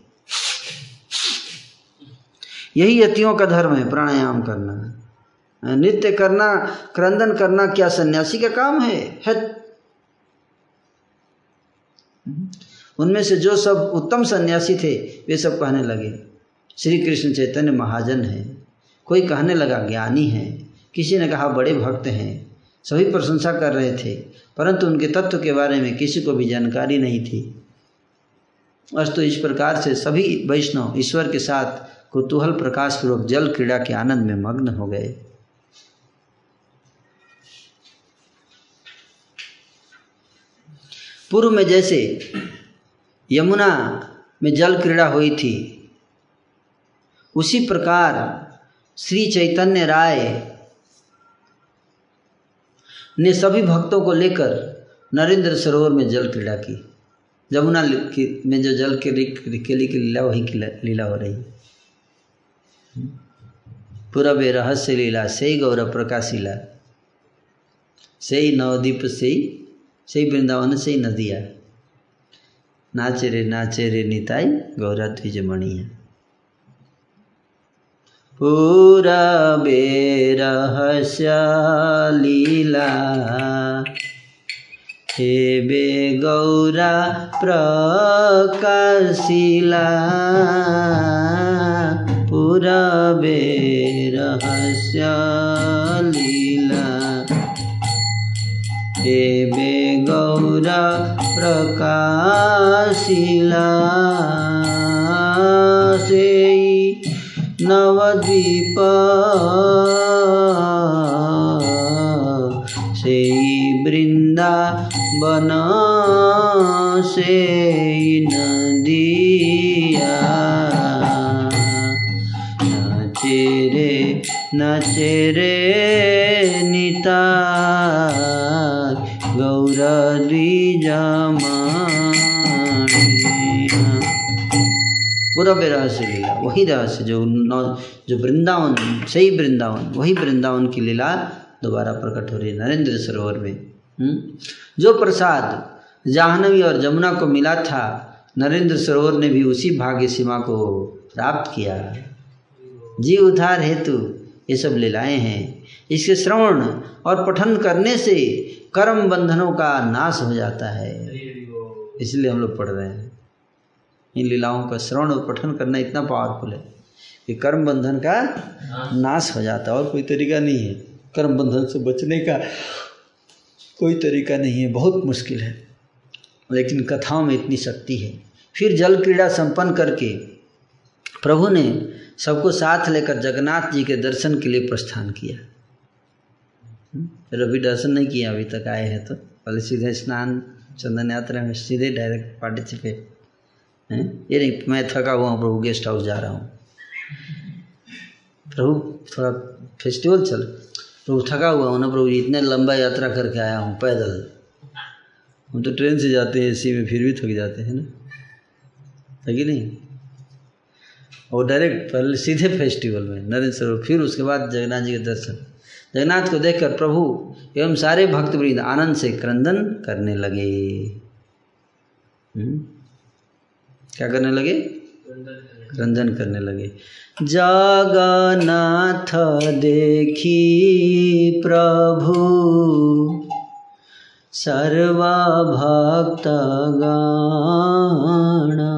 यही यतियों का धर्म है प्राणायाम करना। नित्य करना क्रंदन करना क्या सन्यासी का काम है, है उनमें से जो सब उत्तम सन्यासी थे, वे सब कहने लगे, श्री कृष्ण चैतन्य महाजन हैं। कोई कहने लगा, ज्ञानी है। किसी ने कहा, बड़े भक्त हैं। सभी प्रशंसा कर रहे थे, परंतु उनके तत्व के बारे में किसी को भी जानकारी नहीं थी। अस्तु इस प्रकार से सभी वैष्णव ईश्वर के साथ कुतूहल प्रकाश पूर्वक जल क्रीड़ा के आनंद में मग्न हो गए। पूर्व में जैसे यमुना में जल क्रीड़ा हुई थी। उसी प्रकार श्री चैतन्य राय ने सभी भक्तों को लेकर नरेंद्र सरोवर में जल क्रीड़ा की। जमुना में जो जल के केली की लीला, वही की लीला हो रही। पूरब रहस्य लीला से गौरव प्रकाशिला। से ही नवदीप से से वृंदावन से नदिया। नाचे रे नाचे रे निताई गौरा द्विज मणिया पूरबे रहस्य लीला हेबे गौरा प्रकाशिला। पुरबे रहस्य लीला हेबे गौरा प्रकाशिला से नवद्वीप से वृंदावन से नदिया। नाचे रे नाचे रे निता। द्विजमाणिया पूरा रहस्य लीला, वही रहस्य जो नौ जो वृंदावन, सही वृंदावन, वही वृंदावन की लीला दोबारा प्रकट हो रही है नरेंद्र सरोवर में। हम्म? जो प्रसाद जाह्नवी और जमुना को मिला था, नरेंद्र सरोवर ने भी उसी भाग्य सीमा को प्राप्त किया। जीव उद्धार हेतु ये सब लीलाएँ हैं। इसके श्रवण और पठन करने से कर्म बंधनों का नाश हो जाता है। इसलिए हम लोग पढ़ रहे हैं। इन लीलाओं का श्रवण और पठन करना इतना पावरफुल है कि कर्म बंधन का नाश हो जाता है और कोई तरीका नहीं है। कर्म बंधन से बचने का कोई तरीका नहीं है बहुत मुश्किल है। लेकिन कथाओं में इतनी शक्ति है। फिर जल क्रीड़ा संपन्न करके प्रभु ने सबको साथ लेकर जगन्नाथ जी के दर्शन के लिए प्रस्थान किया। दर्शन नहीं किया, अभी तक आए हैं तो। पहले सीधे स्नान, चंदन यात्रा में सीधे डायरेक्ट पार्टिसिपेट हैं? ये नहीं, मैं थका हुआ हूँ, प्रभु गेस्ट हाउस जा रहा हूँ। प्रभु, थोड़ा फेस्टिवल चल। प्रभु थका हुआ हूँ ना, प्रभु इतने लंबा यात्रा करके आया हूँ, पैदल। हम तो ट्रेन से जाते हैं एसी में फिर भी थक जाते हैं ना। है नहीं? और डायरेक्ट पहले सीधे फेस्टिवल में, नरेंद्र सरोवर, फिर उसके बाद जगन्नाथ जी के दर्शन। जगन्नाथ को देखकर प्रभु एवं सारे भक्तवृंद आनंद से क्रंदन करने लगे। हम्म? क्या करने लगे? क्रंदन करने लगे। जगन्नाथ देखी प्रभु सर्वभक्त जगन्नाथ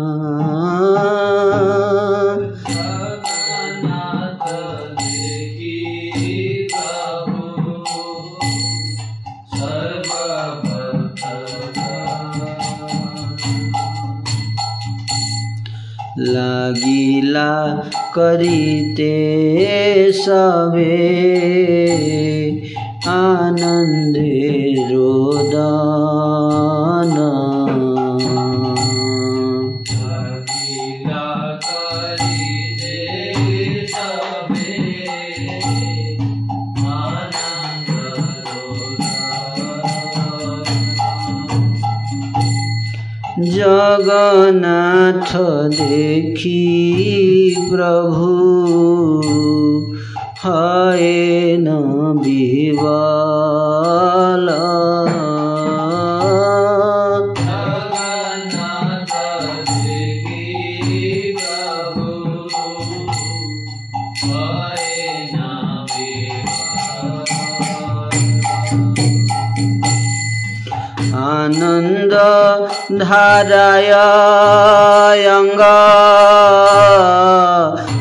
लागिला करीते सवे आनंदे रोदन जगन्नाथ देखी प्रभु। हए न विवाला धाराय अङ्ग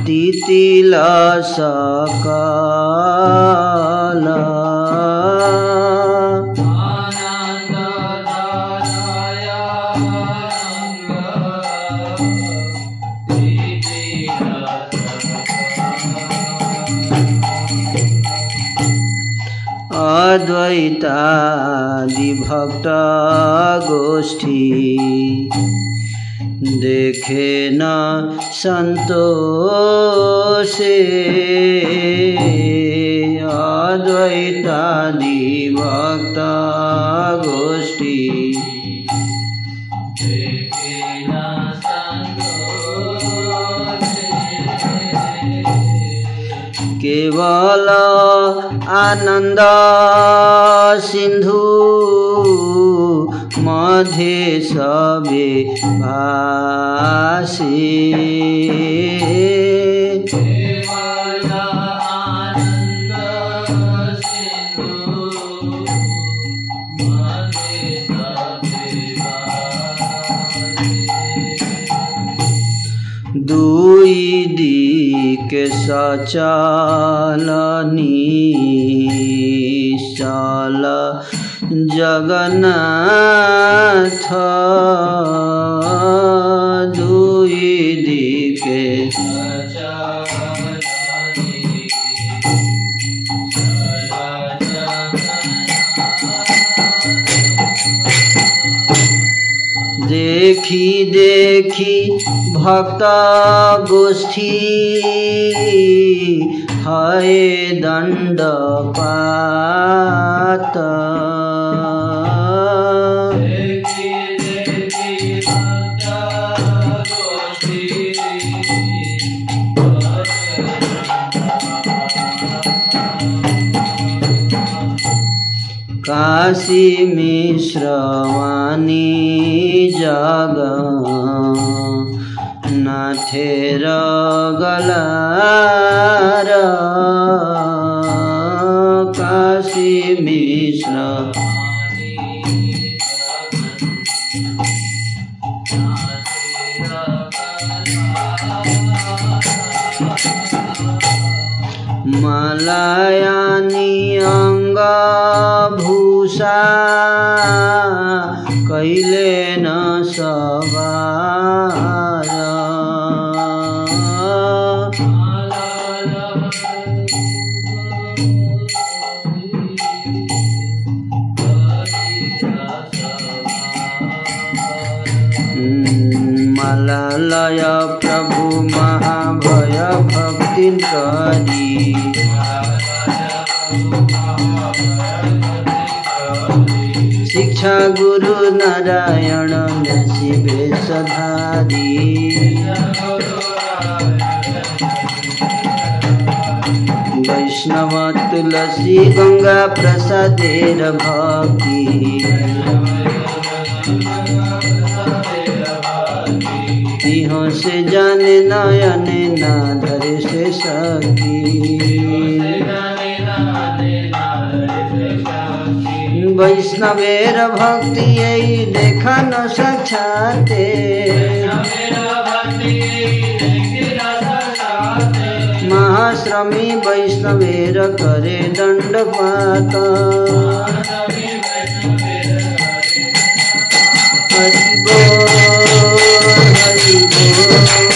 तितिल सकल। अद्वैतादि भक्त गोष्ठी देखे न संतोषे अद्वैतादि भक्त गोष्ठी केवल आनन्द सिन्धु मध्ये सबे भाषे दुई दिक सचल जगन जगन्नाथ दुई दिके देखी देखी भक्त गोष्ठी हय दण्ड पात काशी मिश्र वाणी जग नाथेर गलार काशी मिश्र मलयानी अङ्गभूषा कैले न सवार। मललय प्रभु महाभय भक्ति करी। शिक्षा गुरु नारायण शिवे सधारी वैष्णव तुलसी गंगा प्रसादेर भक्ति से जाने नयन ना धरे से सखी। वैष्णवेर भक्ति यही देखा न साक्षाते महाश्रमी वैष्णवेर करे दंडपात हरि बोल हरि बोल।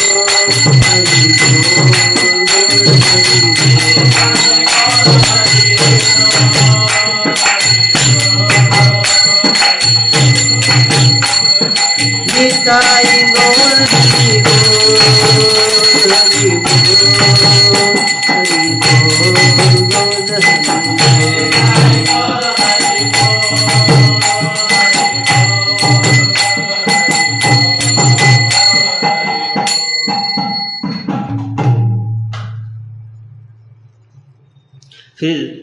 फिर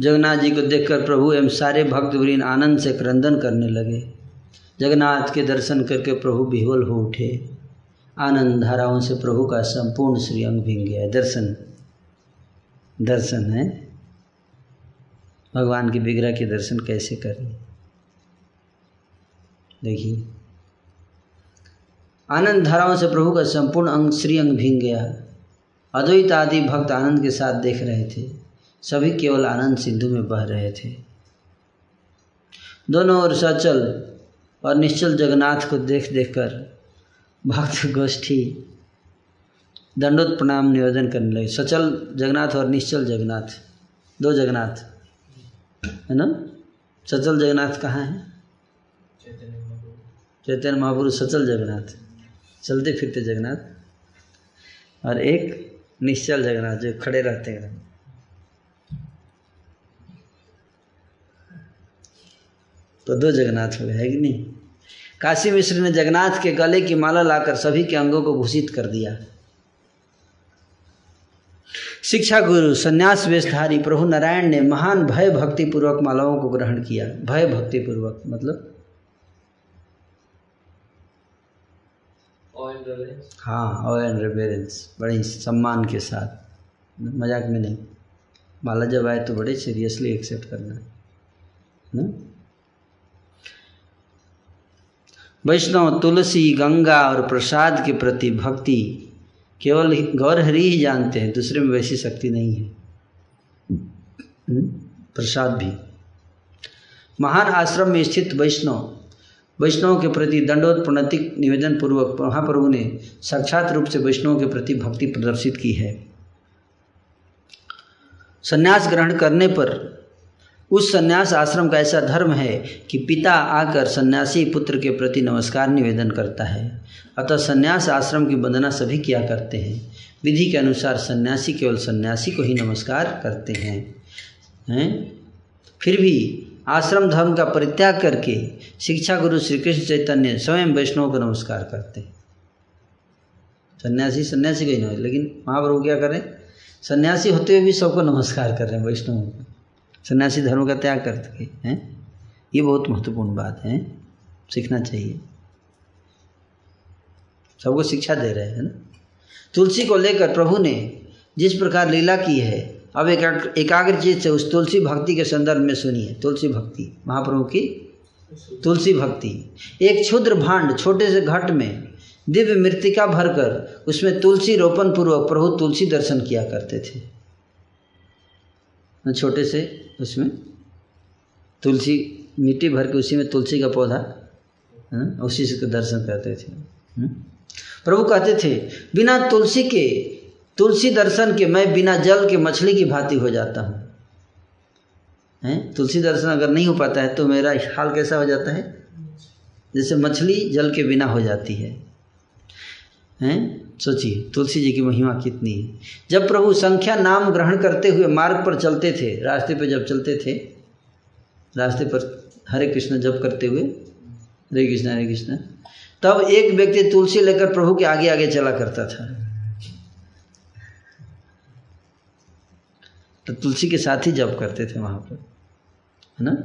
जगन्नाथ जी को देखकर प्रभु एवं सारे भक्त आनंद से क्रंदन करने लगे। जगन्नाथ के दर्शन करके प्रभु विह्वल हो उठे। आनंद धाराओं से प्रभु का संपूर्ण श्री अंग भींग गया दर्शन दर्शन है। भगवान के विग्रह के दर्शन कैसे करें? देखिए। आनंद धाराओं से प्रभु का संपूर्ण अंग श्री अंग भींग गया। अद्वैत आदि भक्त आनंद के साथ देख रहे थे। सभी केवल आनंद सिंधु में बह रहे थे। दोनों ओर सचल और निश्चल जगन्नाथ को देख देख कर भक्त गोष्ठी दंडोत प्रणाम निवेदन करने लगे। सचल जगन्नाथ और निश्चल जगन्नाथ, दो जगन्नाथ। है ना? सचल जगन्नाथ कहाँ है? चैतन्य महापुरुष सचल जगन्नाथ। चलते फिरते जगन्नाथ। और एक निश्चल जगन्नाथ जो खड़े रहते हैं। तो दो जगन्नाथ हो गए है कि नहीं? काशी मिश्र ने जगन्नाथ के गले की माला लाकर सभी के अंगों को भूषित कर दिया। शिक्षा गुरु संन्यास वेशधारी प्रभु नारायण ने महान भय भक्ति पूर्वक मालाओं को ग्रहण किया। भय भक्ति पूर्वक मतलब हाँ और एंड रेवेरेंस बड़े सम्मान के साथ। मज़ाक में नहीं। माला जब आए तो बड़े सीरियसली एक्सेप्ट करना है वैष्णव तुलसी, गंगा और प्रसाद के प्रति भक्ति केवल गौर हरि ही जानते हैं, दूसरे में वैसी शक्ति नहीं है। प्रसाद भी। महान आश्रम में स्थित वैष्णव वैष्णव के प्रति दंडोत निवेदन पूर्वक महाप्रभु ने साक्षात रूप से वैष्णव के प्रति भक्ति प्रदर्शित की है। संन्यास ग्रहण करने पर उस सन्यास आश्रम का ऐसा धर्म है कि पिता आकर सन्यासी पुत्र के प्रति नमस्कार निवेदन करता है। अतः सन्यास आश्रम की वंदना सभी किया करते हैं। विधि के अनुसार सन्यासी केवल सन्यासी को ही नमस्कार करते हैं। हैं? फिर भी आश्रम धर्म का परित्याग करके शिक्षा गुरु श्री कृष्ण चैतन्य स्वयं वैष्णव को नमस्कार करते हैं। सन्यासी सन्यासी को ही नहीं लेकिन महाप्रभु क्या करें? सन्यासी होते हुए भी सबको नमस्कार कर रहे हैं वैष्णव को। सन्यासी धर्म का त्याग कर करके हैं? ये बहुत महत्वपूर्ण बात है, सीखना चाहिए। सबको शिक्षा दे रहे हैं ना? तुलसी को लेकर प्रभु ने जिस प्रकार लीला की है, अब एकाग्र एकाग्र चीज़ से उस तुलसी भक्ति के संदर्भ में सुनिए तुलसी भक्ति, महाप्रभु की तुलसी भक्ति। एक क्षुद्र भांड छोटे से घट में दिव्य मृतिका भरकर उसमें तुलसी रोपण पूर्वक प्रभु तुलसी दर्शन किया करते थे। छोटे से उसमें? तुलसी, मिट्टी भर के उसी में तुलसी का पौधा, है, उसी से दर्शन करते थे हम्म? प्रभु कहते थे, बिना तुलसी के, तुलसी दर्शन के मैं बिना जल के मछली की भांति हो जाता हूँ। हैं, तुलसी दर्शन अगर नहीं हो पाता है तो मेरा हाल कैसा हो जाता है? जैसे मछली जल के बिना हो जाती है। हैं सोचिए, तुलसी जी की महिमा कितनी। है जब प्रभु संख्या नाम ग्रहण करते हुए मार्ग पर चलते थे, रास्ते पर जब चलते थे, रास्ते पर हरे कृष्ण जप करते हुए, हरे कृष्ण हरे कृष्ण, तब एक व्यक्ति तुलसी लेकर प्रभु के आगे आगे चला करता था। तो तुलसी के साथ ही जप करते थे वहाँ पर, है ना?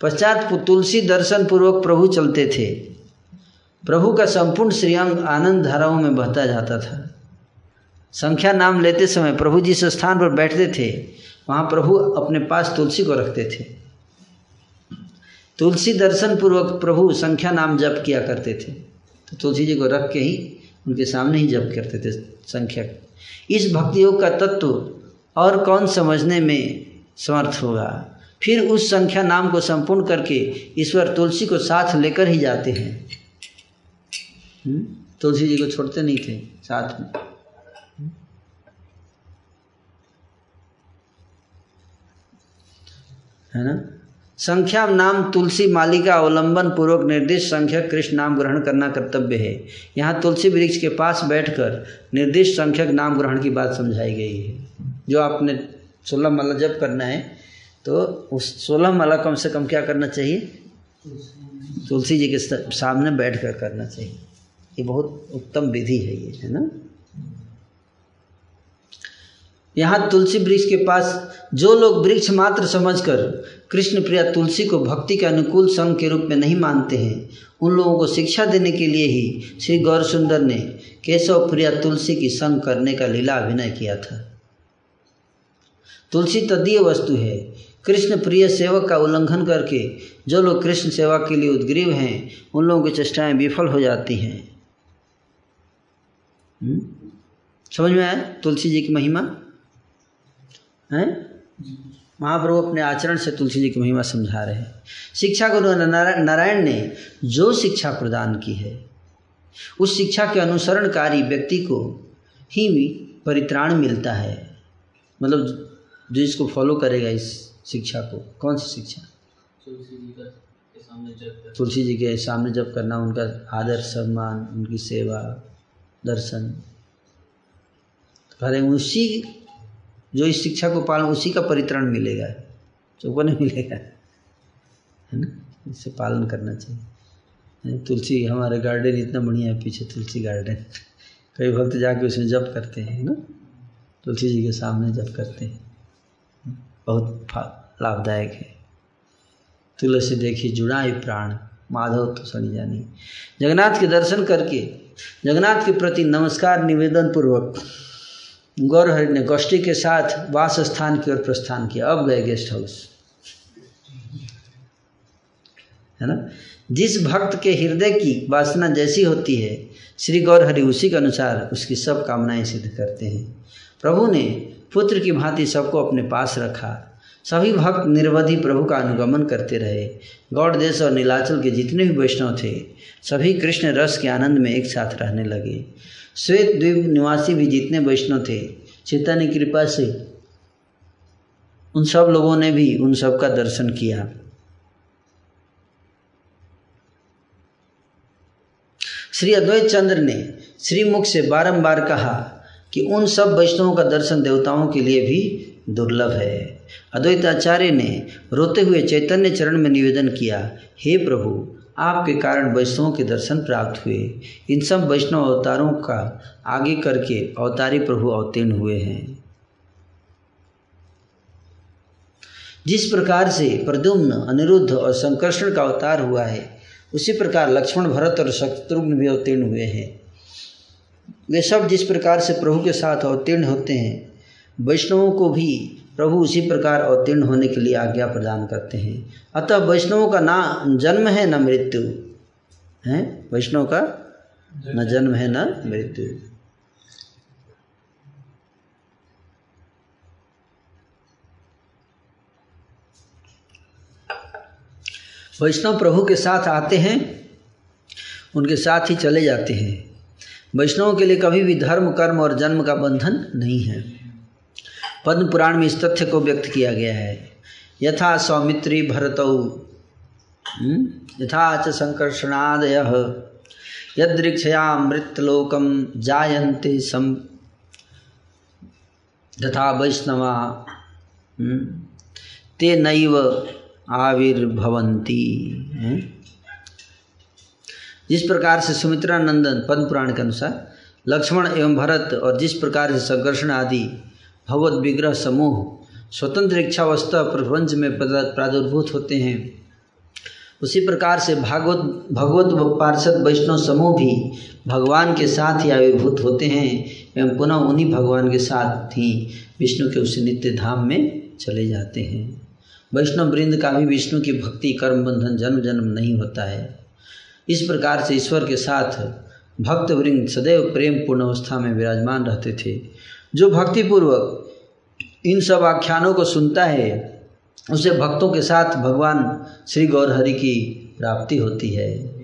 पश्चात तुलसी दर्शन पूर्वक प्रभु चलते थे। प्रभु का संपूर्ण श्रीअंग आनंद धाराओं में बहता जाता था। संख्या नाम लेते समय प्रभु जिस स्थान पर बैठते थे। वहाँ प्रभु अपने पास तुलसी को रखते थे। तुलसी दर्शन पूर्वक प्रभु संख्या नाम जप किया करते थे। तो तुलसी जी को रख के ही उनके सामने ही जप करते थे संख्या। इस भक्ति योग का तत्व और कौन समझने में समर्थ होगा? फिर उस संख्या नाम को संपूर्ण करके ईश्वर तुलसी को साथ लेकर ही जाते हैं? तुलसी जी को छोड़ते नहीं थे साथ में। है ना? संख्या नाम तुलसी मालिका अवलंबन पूर्वक निर्दिष्ट संख्यक कृष्ण नाम ग्रहण करना कर्तव्य है। यहाँ तुलसी वृक्ष के पास बैठकर निर्दिष्ट संख्यक नाम ग्रहण की बात समझाई गई है। जो आपने सोलह माला जब करना है तो उस सोलह माला कम से कम क्या करना चाहिए? तुलसी जी के सामने बैठ कर करना चाहिए। ये बहुत उत्तम विधि है ये, है ना? यहाँ तुलसी वृक्ष के पास जो लोग वृक्ष मात्र समझकर कृष्ण प्रिया तुलसी को भक्ति के अनुकूल संघ के रूप में नहीं मानते हैं, उन लोगों को शिक्षा देने के लिए ही श्री गौर सुंदर ने केशव प्रिया तुलसी की संग करने का लीला अभिनय किया था। तुलसी तदीय वस्तु है। कृष्ण प्रिय सेवक का उल्लंघन करके जो लोग कृष्ण सेवा के लिए उद्ग्रीव हैं, उन लोगों की चेष्टाएँ विफल हो जाती हैं? समझ में आया? तुलसी जी की महिमा? है? महाप्रभु अपने आचरण से तुलसी जी की महिमा समझा रहे हैं। शिक्षा गुरु नारायण ने जो शिक्षा प्रदान की है उस शिक्षा के अनुसरणकारी व्यक्ति को ही परित्राण मिलता है। मतलब जो इसको फॉलो करेगा इस शिक्षा को कौन सी शिक्षा? तुलसी जी के सामने जब करना उनका आदर सम्मान उनकी सेवा दर्शन। कह उसी जो इस शिक्षा को पालन, उसी का परित्रण मिलेगा। सबको नहीं मिलेगा। है ना? इसे पालन करना चाहिए। तुलसी हमारे गार्डन इतना बढ़िया है, पीछे तुलसी गार्डन कई भक्त जाके उसमें जप करते हैं ना? तुलसी जी के सामने जप करते हैं। बहुत लाभदायक है। तुलसी देखी जुड़ा ही प्राण। माधव तो सड़ी जानी। जगन्नाथ के दर्शन करके जगन्नाथ के प्रति नमस्कार निवेदन पूर्वक गौरहरि ने गोष्ठी के साथ वास स्थान की ओर प्रस्थान किया। अब गए गेस्ट हाउस। है ना? जिस भक्त के हृदय की वासना जैसी होती है, श्री गौरहरि उसी के अनुसार उसकी सब कामनाएँ सिद्ध करते हैं। प्रभु ने पुत्र की भांति सबको अपने पास रखा। सभी भक्त निर्वधि प्रभु का अनुगमन करते रहे। गौड़ देश और नीलाचल के जितने भी वैष्णव थे, सभी कृष्ण रस के आनंद में एक साथ रहने लगे। श्वेत द्वीप निवासी भी जितने वैष्णव थे चैतन्य की कृपा से उन सब लोगों ने भी उन सब का दर्शन किया। श्री अद्वैत चंद्र ने श्रीमुख से बारंबार कहा कि उन सब वैष्णवों का दर्शन देवताओं के लिए भी दुर्लभ है। अद्वैताचार्य ने रोते हुए चैतन्य चरण में निवेदन किया, हे प्रभु, आपके कारण वैष्णवों के दर्शन प्राप्त हुए। इन सब वैष्णव अवतारों का आगे करके अवतारी प्रभु अवतीर्ण हुए हैं। जिस प्रकार से प्रद्युम्न, अनिरुद्ध और संकर्षण का अवतार हुआ है, उसी प्रकार लक्ष्मण भरत और शत्रुघ्न भी अवतीर्ण हुए हैं। वे सब जिस प्रकार से प्रभु के साथ अवतीर्ण होते हैं वैष्णवों को भी प्रभु उसी प्रकार अवतीर्ण होने के लिए आज्ञा प्रदान करते हैं। अतः वैष्णवों का ना जन्म है, न मृत्यु। है? वैष्णव का न जन्म है, न मृत्यु। वैष्णव प्रभु के साथ आते हैं, उनके साथ ही चले जाते हैं। वैष्णवों के लिए कभी भी धर्म, कर्म और जन्म का बंधन नहीं है। पद्म पुराण में इस तथ्य को व्यक्त किया गया है। यथा सौमित्री भरतौ यथा च संकर्षणादय, यदृक्षया मृतलोकम जायन्ते सम तथा वैष्णवा ते नैव आविर्भवंती जिस प्रकार से सुमित्रा नंदन पद्म पुराण के अनुसार, लक्ष्मण एवं भरत और जिस प्रकार से संकर्षण आदि भगवत विग्रह समूह स्वतंत्र इच्छावस्था प्रपंच में प्रादुर्भूत होते हैं। उसी प्रकार से भागवत भगवत पार्षद वैष्णव समूह भी भगवान के साथ ही आविर्भूत होते हैं एवं पुनः उन्हीं भगवान के साथ ही विष्णु के उस नित्य धाम में चले जाते हैं। वैष्णव वृंद का भी विष्णु की भक्ति, कर्म, बंधन, जन्म जन्म नहीं होता है। इस प्रकार से ईश्वर के साथ भक्त वृंद सदैव प्रेम पूर्ण अवस्था में विराजमान रहते थे। जो भक्तिपूर्वक इन सब आख्यानों को सुनता है, उसे भक्तों के साथ भगवान श्री गौरहरि की प्राप्ति होती है।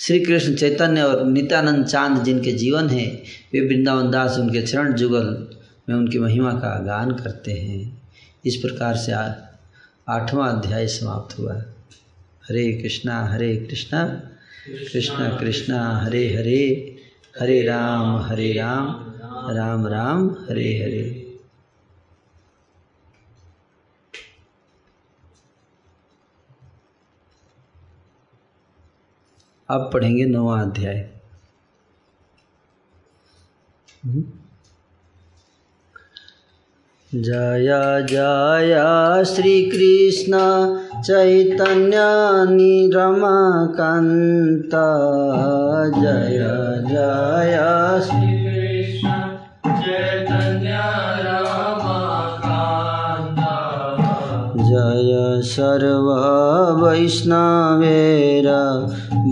श्री कृष्ण चैतन्य और नित्यानंद चाँद जिनके जीवन है, वे वृंदावन दास उनके चरण जुगल में उनकी महिमा का गान करते हैं। इस प्रकार से आठवां अध्याय समाप्त हुआ। हरे कृष्णा हरे कृष्णा कृष्णा कृष्णा, हरे हरे हरे राम हरे राम। राम राम, हरे हरे। अब पढ़ेंगे नौवा अध्याय। जय जय श्री कृष्ण चैतन्य निरमाकान्त जय जय, श्री जय सर्व वैष्णवेर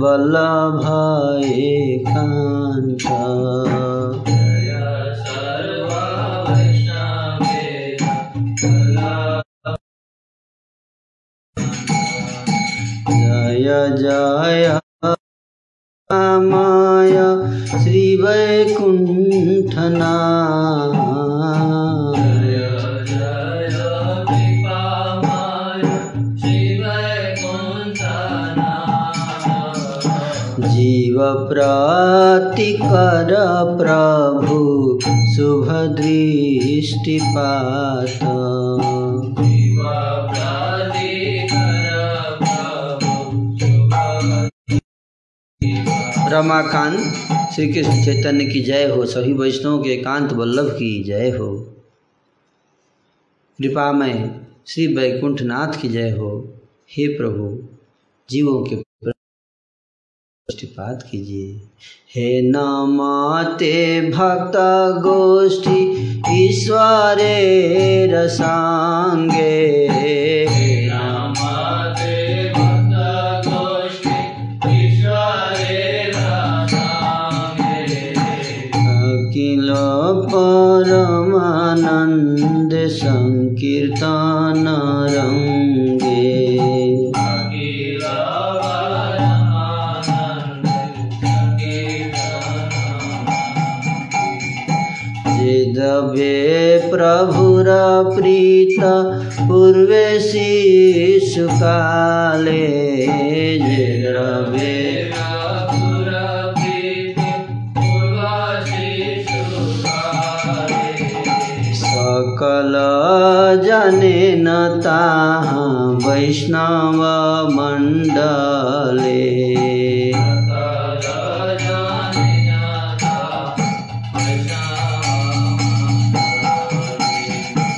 वल्लभाए कान्त जय जय माय श्रीवैकुण्ठना जीव प्रातिकर प्रभु शुभ दृष्टिपात रमाकांत श्री कृष्ण चैतन्य की जय हो। सभी वैष्णवों के एकांत वल्लभ की जय हो। कृपा में श्री वैकुंठनाथ की जय हो। हे प्रभु, जीवों के दृष्टिपात कीजिए। हे नमाते भक्त गोष्ठी ईश्वरे रसांगे। प्रभुर प्रीत पूर्वे शिशुकाले जिदभे सकल जने न ताहाँ वैष्णव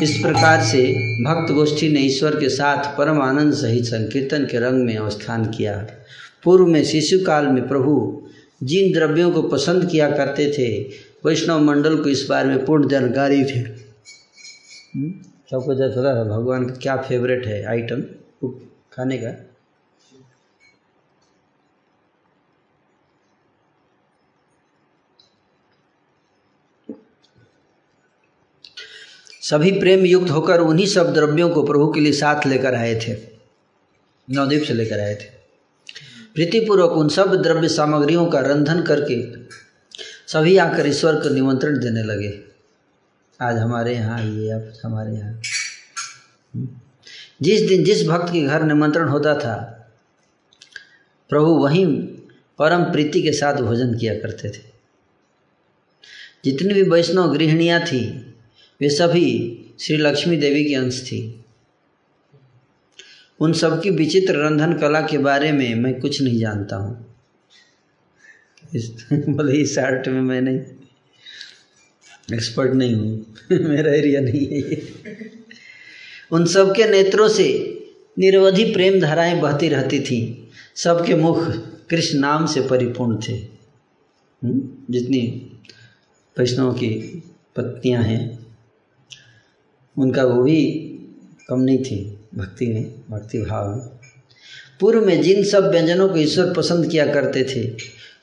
इस प्रकार से भक्त गोष्ठी ने ईश्वर के साथ परम आनंद सहित संकीर्तन के रंग में अवस्थान किया। पूर्व में शिशु काल में प्रभु जिन द्रव्यों को पसंद किया करते थे, वैष्णव मंडल को इस बारे में पूर्ण जानकारी थी? सबको जब पता था भगवान का क्या फेवरेट है आइटम खाने का? सभी प्रेम युक्त होकर उन्हीं सब द्रव्यों को प्रभु के लिए साथ लेकर आए थे। नवदीप से लेकर आए थे। प्रीतिपूर्वक उन सब द्रव्य सामग्रियों का रंधन करके सभी आकर ईश्वर को निमंत्रण देने लगे। आज हमारे यहाँ आइए अब हमारे यहाँ। जिस दिन, जिस भक्त के घर निमंत्रण होता था, प्रभु वहीं परम प्रीति के साथ भोजन किया करते थे। जितनी भी वैष्णव गृहिणियाँ थी वे सभी श्री लक्ष्मी देवी की अंश थी। उन सबकी विचित्र रंधन कला के बारे में मैं कुछ नहीं जानता हूँ। बोले इस [LAUGHS] आर्ट में मैं नहीं एक्सपर्ट नहीं हूँ, [LAUGHS] मेरा एरिया नहीं है उन सबके नेत्रों से निरवधि प्रेम धाराएँ बहती रहती थीं। सबके मुख कृष्ण नाम से परिपूर्ण थे। हम्म? जितनी वैष्णव की पत्नियाँ हैं उनका वो भी कम नहीं थी, भक्ति में भक्ति भाव में। पूर्व में जिन सब व्यंजनों को ईश्वर पसंद किया करते थे,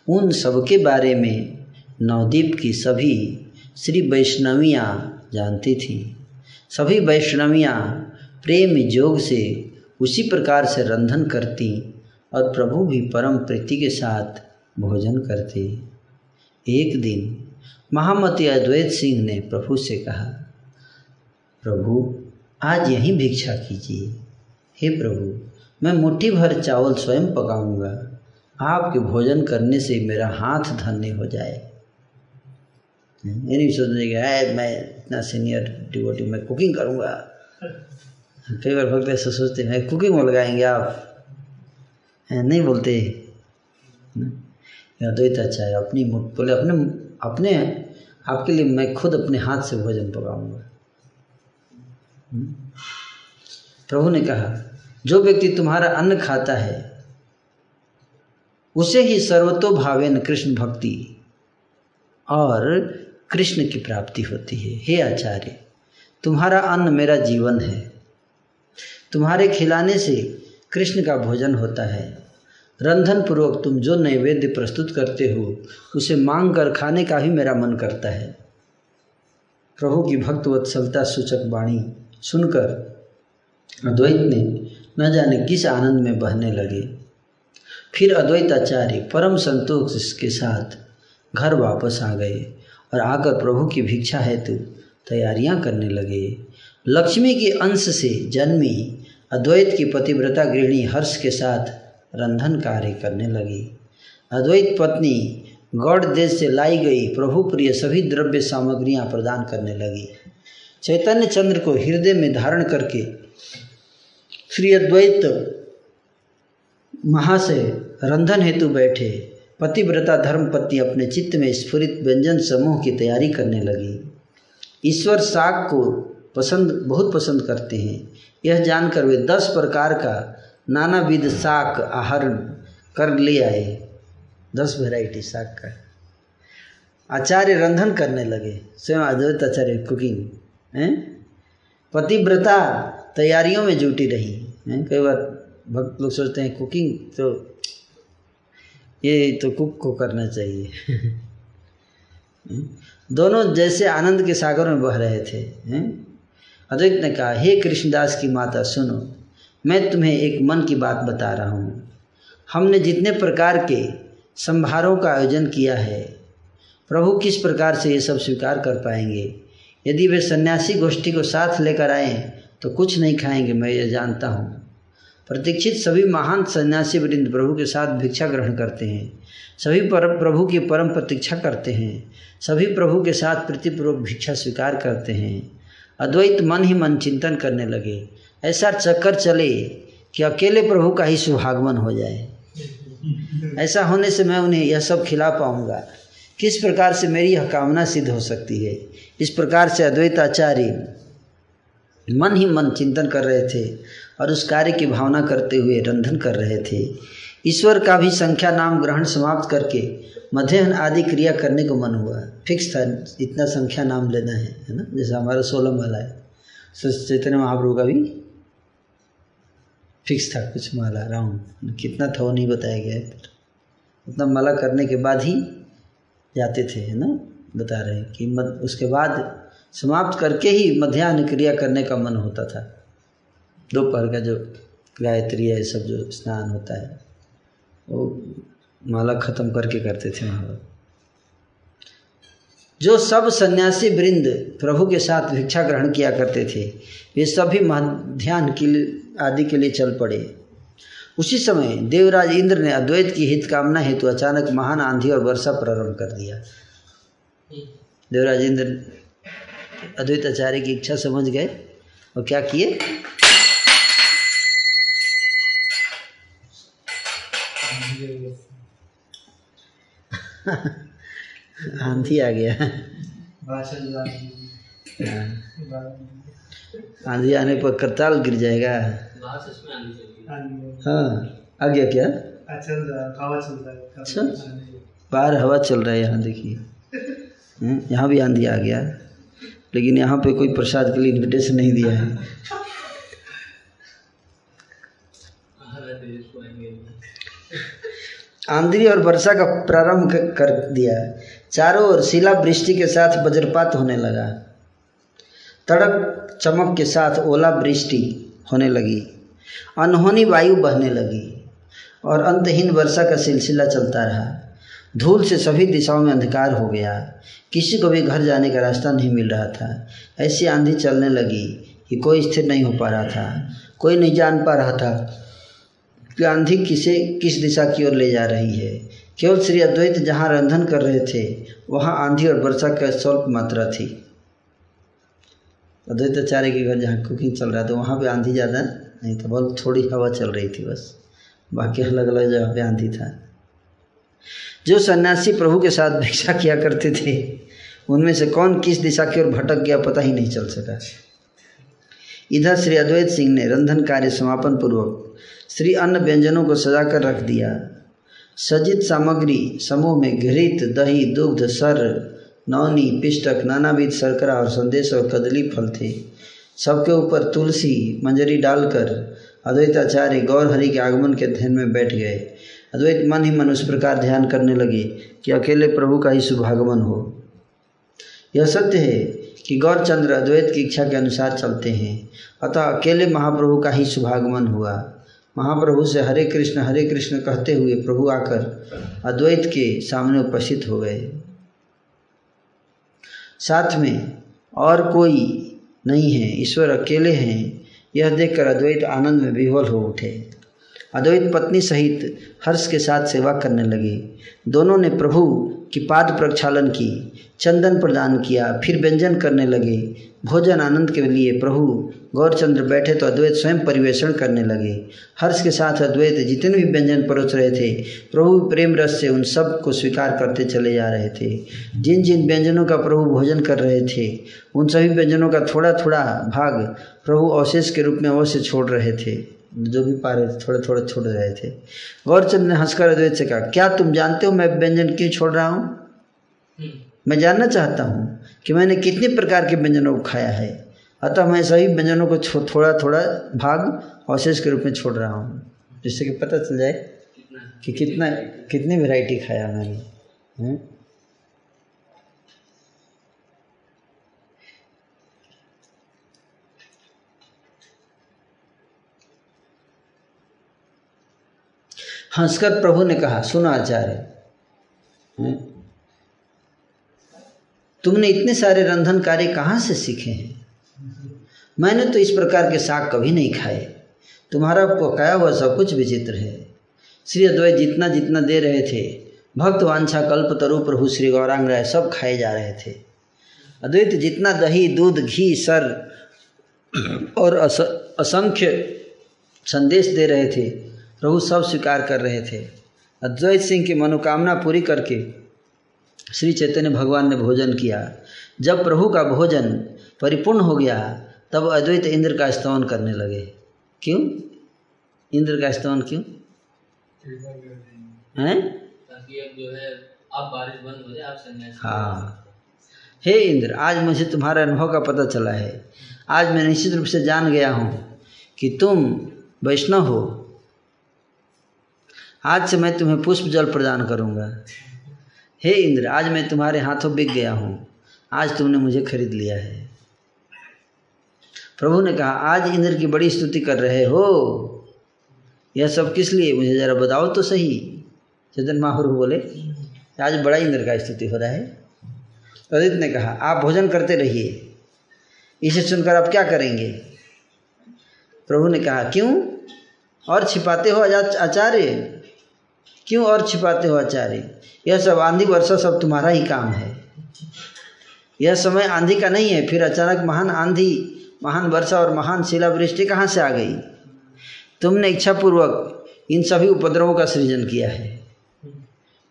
उन सबके बारे में नवदीप की सभी श्री वैष्णवियाँ जानती थीं। सभी वैष्णवियाँ प्रेम योग से उसी प्रकार से रंधन करती और प्रभु भी परम प्रीति के साथ भोजन करते। एक दिन महामती अद्वैत सिंह ने प्रभु से कहा प्रभु, आज यहीं भिक्षा कीजिए। हे प्रभु, मैं मुट्ठी भर चावल स्वयं पकाऊँगा। आपके भोजन करने से मेरा हाथ धन्य हो जाए। ये नहीं सोचने का है मैं इतना सीनियर डिवोटी मैं कुकिंग करूँगा। कई बार भक्त ऐसा सोचते हैं कुकिंग में लगाएँगे आप? नहीं बोलते। अद्वैत अच्छा है, अपनी बोले, अपने अपने, आपके लिए मैं खुद अपने हाथ से भोजन पकाऊँगा। प्रभु ने कहा, जो व्यक्ति तुम्हारा अन्न खाता है, उसे ही सर्वतो भावेन कृष्ण भक्ति और कृष्ण की प्राप्ति होती है। हे आचार्य, तुम्हारा अन्न मेरा जीवन है। तुम्हारे खिलाने से कृष्ण का भोजन होता है। रंधन पूर्वक तुम जो नैवेद्य प्रस्तुत करते हो, उसे मांग कर खाने का भी मेरा मन करता है। प्रभु की भक्त वत्सलता सूचक वाणी सुनकर अद्वैत ने न जाने किस आनंद में बहने लगे। फिर अद्वैत आचार्य परम संतोष के साथ घर वापस आ गए और आकर प्रभु की भिक्षा हेतु तैयारियाँ करने लगे। लक्ष्मी के अंश से जन्मी अद्वैत की पतिव्रता गृहिणी हर्ष के साथ रंधन कार्य करने लगी। अद्वैत पत्नी गौड़ देश से लाई गई प्रभु प्रिय सभी द्रव्य सामग्रियाँ प्रदान करने लगी। चैतन्य चंद्र को हृदय में धारण करके श्री अद्वैत महाशय रंधन हेतु बैठे पतिव्रता धर्मपत्नी अपने चित्त में स्फुरित व्यंजन समूह की तैयारी करने लगी। ईश्वर साग को पसंद, बहुत पसंद करते हैं। यह जानकर वे दस प्रकार का नानाविध साग आहरण कर ले आए। दस वैरायटी साग का। आचार्य रंधन करने लगे। स्वयं अद्वैत आचार्य कुकिंग हैं? पतिव्रता तैयारियों में जुटी रही। हैं? कई बार भक्त लोग सोचते हैं कुकिंग तो ये तो कुक को करना चाहिए। दोनों जैसे आनंद के सागर में बह रहे थे। अद्वैत ने कहा, हे कृष्णदास की माता, सुनो, मैं तुम्हें एक मन की बात बता रहा हूँ। हमने जितने प्रकार के संभारों का आयोजन किया है, प्रभु किस प्रकार से ये सब स्वीकार कर पाएँगे? यदि वे सन्यासी गोष्ठी को साथ लेकर आए तो कुछ नहीं खाएँगे, मैं ये जानता हूँ। प्रतीक्षित सभी महान सन्यासी वृंद प्रभु के साथ भिक्षा ग्रहण करते हैं। सभी पर प्रभु की परम प्रतीक्षा करते हैं। सभी प्रभु के साथ प्रीतिपूर्वक भिक्षा स्वीकार करते हैं। अद्वैत मन ही मन चिंतन करने लगे। ऐसा चक्कर चले कि अकेले प्रभु का ही सुहागमन हो जाए। ऐसा होने से मैं उन्हें यह सब खिला पाऊँगा। किस प्रकार से मेरी यह कामना सिद्ध हो सकती है? इस प्रकार से अद्वैताचार्य मन ही मन चिंतन कर रहे थे और उस कार्य की भावना करते हुए रंधन कर रहे थे। ईश्वर का भी संख्या नाम ग्रहण समाप्त करके मध्यान्ह आदि क्रिया करने को मन हुआ। फिक्स था, इतना संख्या नाम लेना है है ना? जैसे हमारा सोलह माला है। चैतन्य महाप्रभु का भी फिक्स था, कुछ माला, राउंड। कितना था वो नहीं बताया गया है उतना माला करने के बाद ही जाते थे, है ना? बता रहे हैं कि मत उसके बाद समाप्त करके ही मध्यान्ह क्रिया करने का मन होता था। दोपहर का जो गायत्री है, सब जो स्नान होता है, वो माला खत्म करके करते थे वहाँ। जो सब सन्यासी वृंद प्रभु के साथ भिक्षा ग्रहण किया करते थे, वे सभी मध्यान्ह आदि के लिए चल पड़े। उसी समय देवराज इंद्र ने अद्वैत की हित कामना हेतु अचानक महान आंधी और वर्षा प्रारंभ कर दिया। देवराज इंद्र अद्वैत आचार्य की इच्छा समझ गए और क्या किए? आंधी आ गया। आंधी आने पर करताल गिर जाएगा। हाँ। आ गया क्या? अच्छा। बाहर हवा चल रहा है यहाँ देखिए। हम्म, यहाँ भी आंधी आ गया। लेकिन यहाँ पे कोई प्रसाद के लिए इन्विटेशन नहीं दिया है। आंधी और वर्षा का प्रारंभ कर दिया। चारों ओर शिला वृष्टि के साथ वज्रपात होने लगा। तड़क चमक के साथ ओला वृष्टि होने लगी। अनहोनी वायु बहने लगी और अंतहीन वर्षा का सिलसिला चलता रहा। धूल से सभी दिशाओं में अंधकार हो गया। किसी को भी घर जाने का रास्ता नहीं मिल रहा था। ऐसी आंधी चलने लगी कि कोई स्थिर नहीं हो पा रहा था। कोई नहीं जान पा रहा था कि आंधी किसे, किस दिशा की ओर ले जा रही है। केवल श्री अद्वैत जहाँ रंधन कर रहे थे, वहाँ आंधी और वर्षा का स्वल्प मात्रा थी। अद्वैताचार्य के घर जहाँ कुकिंग चल रहा था, वहाँ पे आंधी ज़्यादा नहीं था, बहुत थोड़ी हवा चल रही थी बस। बाकी अलग अलग जगह पे आंधी था। जो सन्यासी प्रभु के साथ भिक्षा किया करते थे, उनमें से कौन किस दिशा की ओर भटक गया पता ही नहीं चल सका। इधर श्री अद्वैत सिंह ने रंधन कार्य समापन पूर्वक श्री अन्न व्यंजनों को सजा कर रख दिया। सजित सामग्री, समूह में घृत, दही, दुग्ध, सर, नौनी, पिष्टक, नानाविध शर्करा और संदेश और कदली फल थे। सबके ऊपर तुलसी, मंजरी डालकर अद्वैताचार्य गौर हरि के आगमन के ध्यान में बैठ गए। अद्वैत मन ही मन उस प्रकार ध्यान करने लगे कि अकेले प्रभु का ही शुभागमन हो। यह सत्य है कि गौरचंद्र अद्वैत की इच्छा के अनुसार चलते हैं। अतः अकेले महाप्रभु का ही शुभागमन हुआ। महाप्रभु से हरे कृष्ण हरे कृष्ण कहते हुए प्रभु आकर अद्वैत के सामने उपस्थित हो गए। साथ में और कोई नहीं है, ईश्वर अकेले हैं। यह देखकर अद्वैत आनंद में विह्वल हो उठे। अद्वैत पत्नी सहित हर्ष के साथ सेवा करने लगे। दोनों ने प्रभु की पाद प्रक्षालन की। चंदन प्रदान किया, फिर व्यंजन करने लगे। भोजन आनंद के लिए प्रभु गौरचंद्र बैठे तो अद्वैत स्वयं परिवेषण करने लगे। हर्ष के साथ अद्वैत जितने भी व्यंजन परोस रहे थे, प्रभु प्रेम रस से उन सबको स्वीकार करते चले जा रहे थे। जिन जिन व्यंजनों का प्रभु भोजन कर रहे थे, उन सभी व्यंजनों का थोड़ा थोड़ा भाग प्रभु अवशेष के रूप में अवश्य छोड़ रहे थे। जो भी पा रहे थे थोड़े थोड़े छोड़ रहे थे। गौरचंद ने हंसकर अद्वैत से कहा, क्या तुम जानते हो मैं व्यंजन क्यों छोड़ रहा हूँ? हम्म। मैं जानना चाहता हूँ कि मैंने कितने प्रकार के व्यंजनों को खाया है। अतः मैं सभी व्यंजनों को थो, थोड़ा थोड़ा भाग अवशेष के रूप में छोड़ रहा हूँ जिससे कि पता चल जाए कि कितना कितनी वैरायटी खाया मैंने हंसकर प्रभु ने कहा सुना आचार्य तुमने इतने सारे रंधन कार्य कहाँ से सीखे हैं? मैंने तो इस प्रकार के साग कभी नहीं खाए। तुम्हारा पकाया हुआ सब कुछ विचित्र है। श्री अद्वैत जितना जितना दे रहे थे भक्त वांछा कल्प तरु प्रभु श्री गौरांग राय सब खाए जा रहे थे। अद्वैत जितना दही दूध घी सर और अस, असंख्य संदेश दे रहे थे प्रभु सब स्वीकार कर रहे थे। अद्वैत सिंह की मनोकामना पूरी करके श्री चैतन्य भगवान ने भोजन किया। जब प्रभु का भोजन परिपूर्ण हो गया तब अद्वैत इंद्र का स्तवन करने लगे। क्यों? इंद्र का स्तवन क्यों? हैं? ताकि अब जो है अब बारिश बंद हो जाए आप सन्यासी हाँ। हे इंद्र आज मुझे तुम्हारे अनुभव का पता चला है। आज मैं निश्चित रूप से जान गया हूँ कि तुम वैष्णव हो। आज से मैं तुम्हें पुष्प जल प्रदान करूँगा। हे इंद्र, आज मैं तुम्हारे हाथों बिक गया हूँ। आज तुमने मुझे खरीद लिया है। प्रभु ने कहा, आज इंद्र की बड़ी स्तुति कर रहे हो। यह सब किस लिए? मुझे ज़रा बताओ तो सही। चेतन महाप्रभु बोले, आज बड़ा इंद्र का स्तुति हो रहा है। अदित ने कहा, आप भोजन करते रहिए। इसे सुनकर आप क्या करेंगे? प्रभु ने कहा, क्यों? और छिपाते हो आचार्य? क्यों और छिपाते हो आचार्य? यह सब आंधी वर्षा सब तुम्हारा ही काम है। यह समय आंधी का नहीं है, फिर अचानक महान आंधी, महान वर्षा और महान शिलावृष्टि कहाँ से आ गई? तुमने इच्छापूर्वक इन सभी उपद्रवों का सृजन किया है।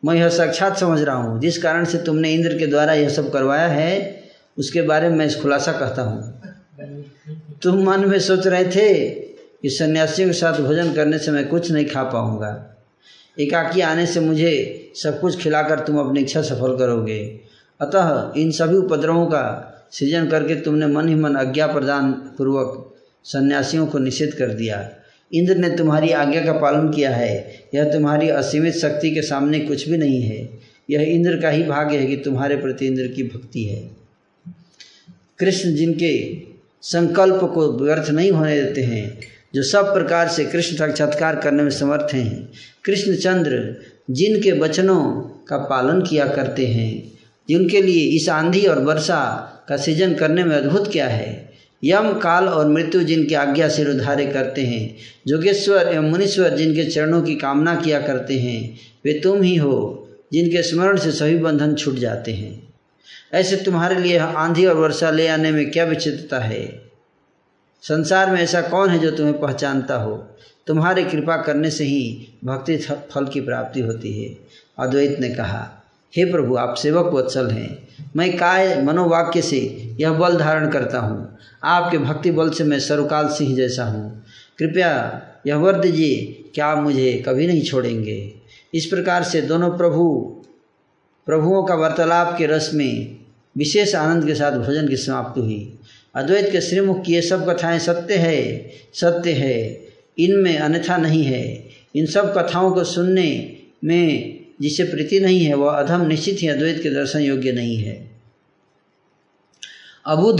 मैं यह साक्षात समझ रहा हूँ, जिस कारण से तुमने इंद्र के द्वारा यह सब करवाया है, उसके बारे में मैं इस खुलासा कहता हूँ। तुम मन में सोच रहे थे कि सन्यासियों के साथ भोजन करने से मैं कुछ नहीं खा पाऊँगा। एकाकी आने से मुझे सब कुछ खिलाकर तुम अपनी इच्छा सफल करोगे। अतः इन सभी उपद्रवों का सृजन करके तुमने मन ही मन आज्ञा प्रदान पूर्वक सन्यासियों को निषेध कर दिया। इंद्र ने तुम्हारी आज्ञा का पालन किया है। यह तुम्हारी असीमित शक्ति के सामने कुछ भी नहीं है। यह इंद्र का ही भाग्य है कि तुम्हारे प्रति इंद्र की भक्ति है। कृष्ण जिनके संकल्प को व्यर्थ नहीं होने देते हैं जो सब प्रकार से कृष्ण साक्षात्कार करने में समर्थ हैं। कृष्णचंद्र, जिनके वचनों का पालन किया करते हैं, जिनके लिए इस आंधी और वर्षा का सृजन करने में अद्भुत क्या है? यम, काल और मृत्यु जिनकी आज्ञा से उद्धारे करते हैं, जोगेश्वर एवं मुनीश्वर जिनके चरणों की कामना किया करते हैं, वे तुम ही हो, जिनके स्मरण से सभी बंधन छूट जाते हैं। ऐसे तुम्हारे लिए आंधी और वर्षा ले आने में क्या विचित्रता है? संसार में ऐसा कौन है जो तुम्हें पहचानता हो? तुम्हारे कृपा करने से ही भक्ति फल की प्राप्ति होती है। अद्वैत ने कहा, हे प्रभु, आप सेवक वत्सल हैं। मैं काय मनोवाक्य से यह बल धारण करता हूँ। आपके भक्ति बल से मैं सर्वकाल सिंह जैसा हूँ। कृपया यह वर दीजिए कि आप मुझे कभी नहीं छोड़ेंगे। इस प्रकार से दोनों प्रभु, प्रभुओं का वार्तालाप के रस में विशेष आनंद के साथ भोजन की समाप्ति हुई। अद्वैत के श्रीमुख की ये सब कथाएँ सत्य है सत्य है। इनमें अन्यथा नहीं है। इन सब कथाओं को सुनने में जिसे प्रीति नहीं है, वह अधम निश्चित ही अद्वैत के दर्शन योग्य नहीं है। अबुध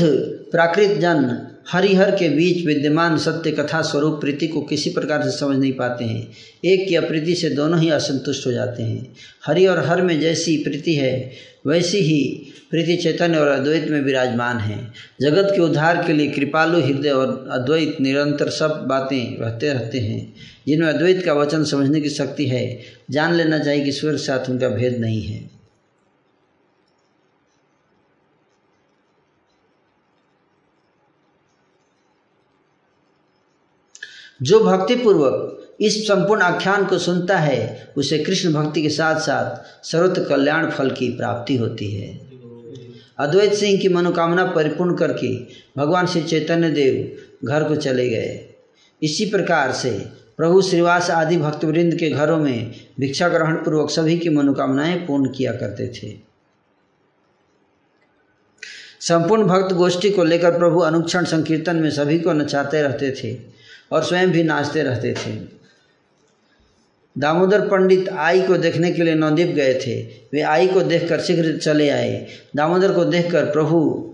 प्राकृत जन हरिहर के बीच विद्यमान सत्य कथा स्वरूप प्रीति को किसी प्रकार से समझ नहीं पाते हैं। एक की अप्रीति से दोनों ही असंतुष्ट हो जाते हैं। हरि और हर में जैसी प्रीति है, वैसी ही प्रीति चैतन्य और अद्वैत में विराजमान है। जगत के उद्धार के लिए कृपालु, हृदय और अद्वैत निरंतर सब बातें रहते रहते हैं। जिनमें अद्वैत का वचन समझने की शक्ति है, जान लेना चाहिए कि के साथ उनका भेद नहीं है। जो भक्तिपूर्वक इस संपूर्ण आख्यान को सुनता है, उसे कृष्ण भक्ति के साथ साथ सर्वत्र कल्याण फल की प्राप्ति होती है। अद्वैत सिंह की मनोकामना परिपूर्ण करके भगवान श्री चैतन्य देव घर को चले गए। इसी प्रकार से प्रभु श्रीवास आदि भक्तवृंद के घरों में भिक्षा ग्रहण पूर्वक सभी की मनोकामनाएँ पूर्ण किया करते थे। संपूर्ण भक्त गोष्ठी को लेकर प्रभु अनुक्षण संकीर्तन में सभी को नचाते रहते थे। और स्वयं भी नाचते रहते थे। दामोदर पंडित आई को देखने के लिए नवदीप गए थे। वे आई को देखकर शीघ्र चले आए। दामोदर को देखकर प्रभु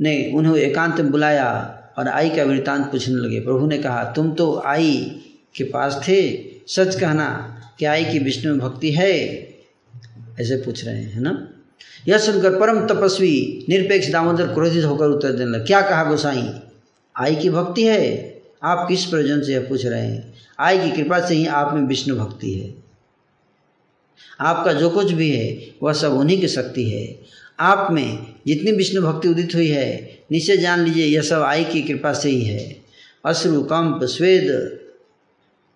ने उन्हें एकांत में बुलाया और आई का वृत्तांत पूछने लगे। प्रभु ने कहा, तुम तो आई के पास थे। सच कहना कि आई की विष्णु भक्ति है? ऐसे पूछ रहे हैं ना? यह सुनकर परम तपस्वी, निरपेक्ष दामोदर क्रोधित होकर उत्तर देने लगे, क्या कहा गोसाई? आई की भक्ति है? आप किस प्रयोजन से यह पूछ रहे हैं? आय की कृपा से ही आप में विष्णु भक्ति है। आपका जो कुछ भी है, वह सब उन्हीं की शक्ति है। आप में जितनी विष्णु भक्ति उदित हुई है, निश्चय जान लीजिए, यह सब आई की कृपा से ही है। अश्रु, कंप, स्वेद,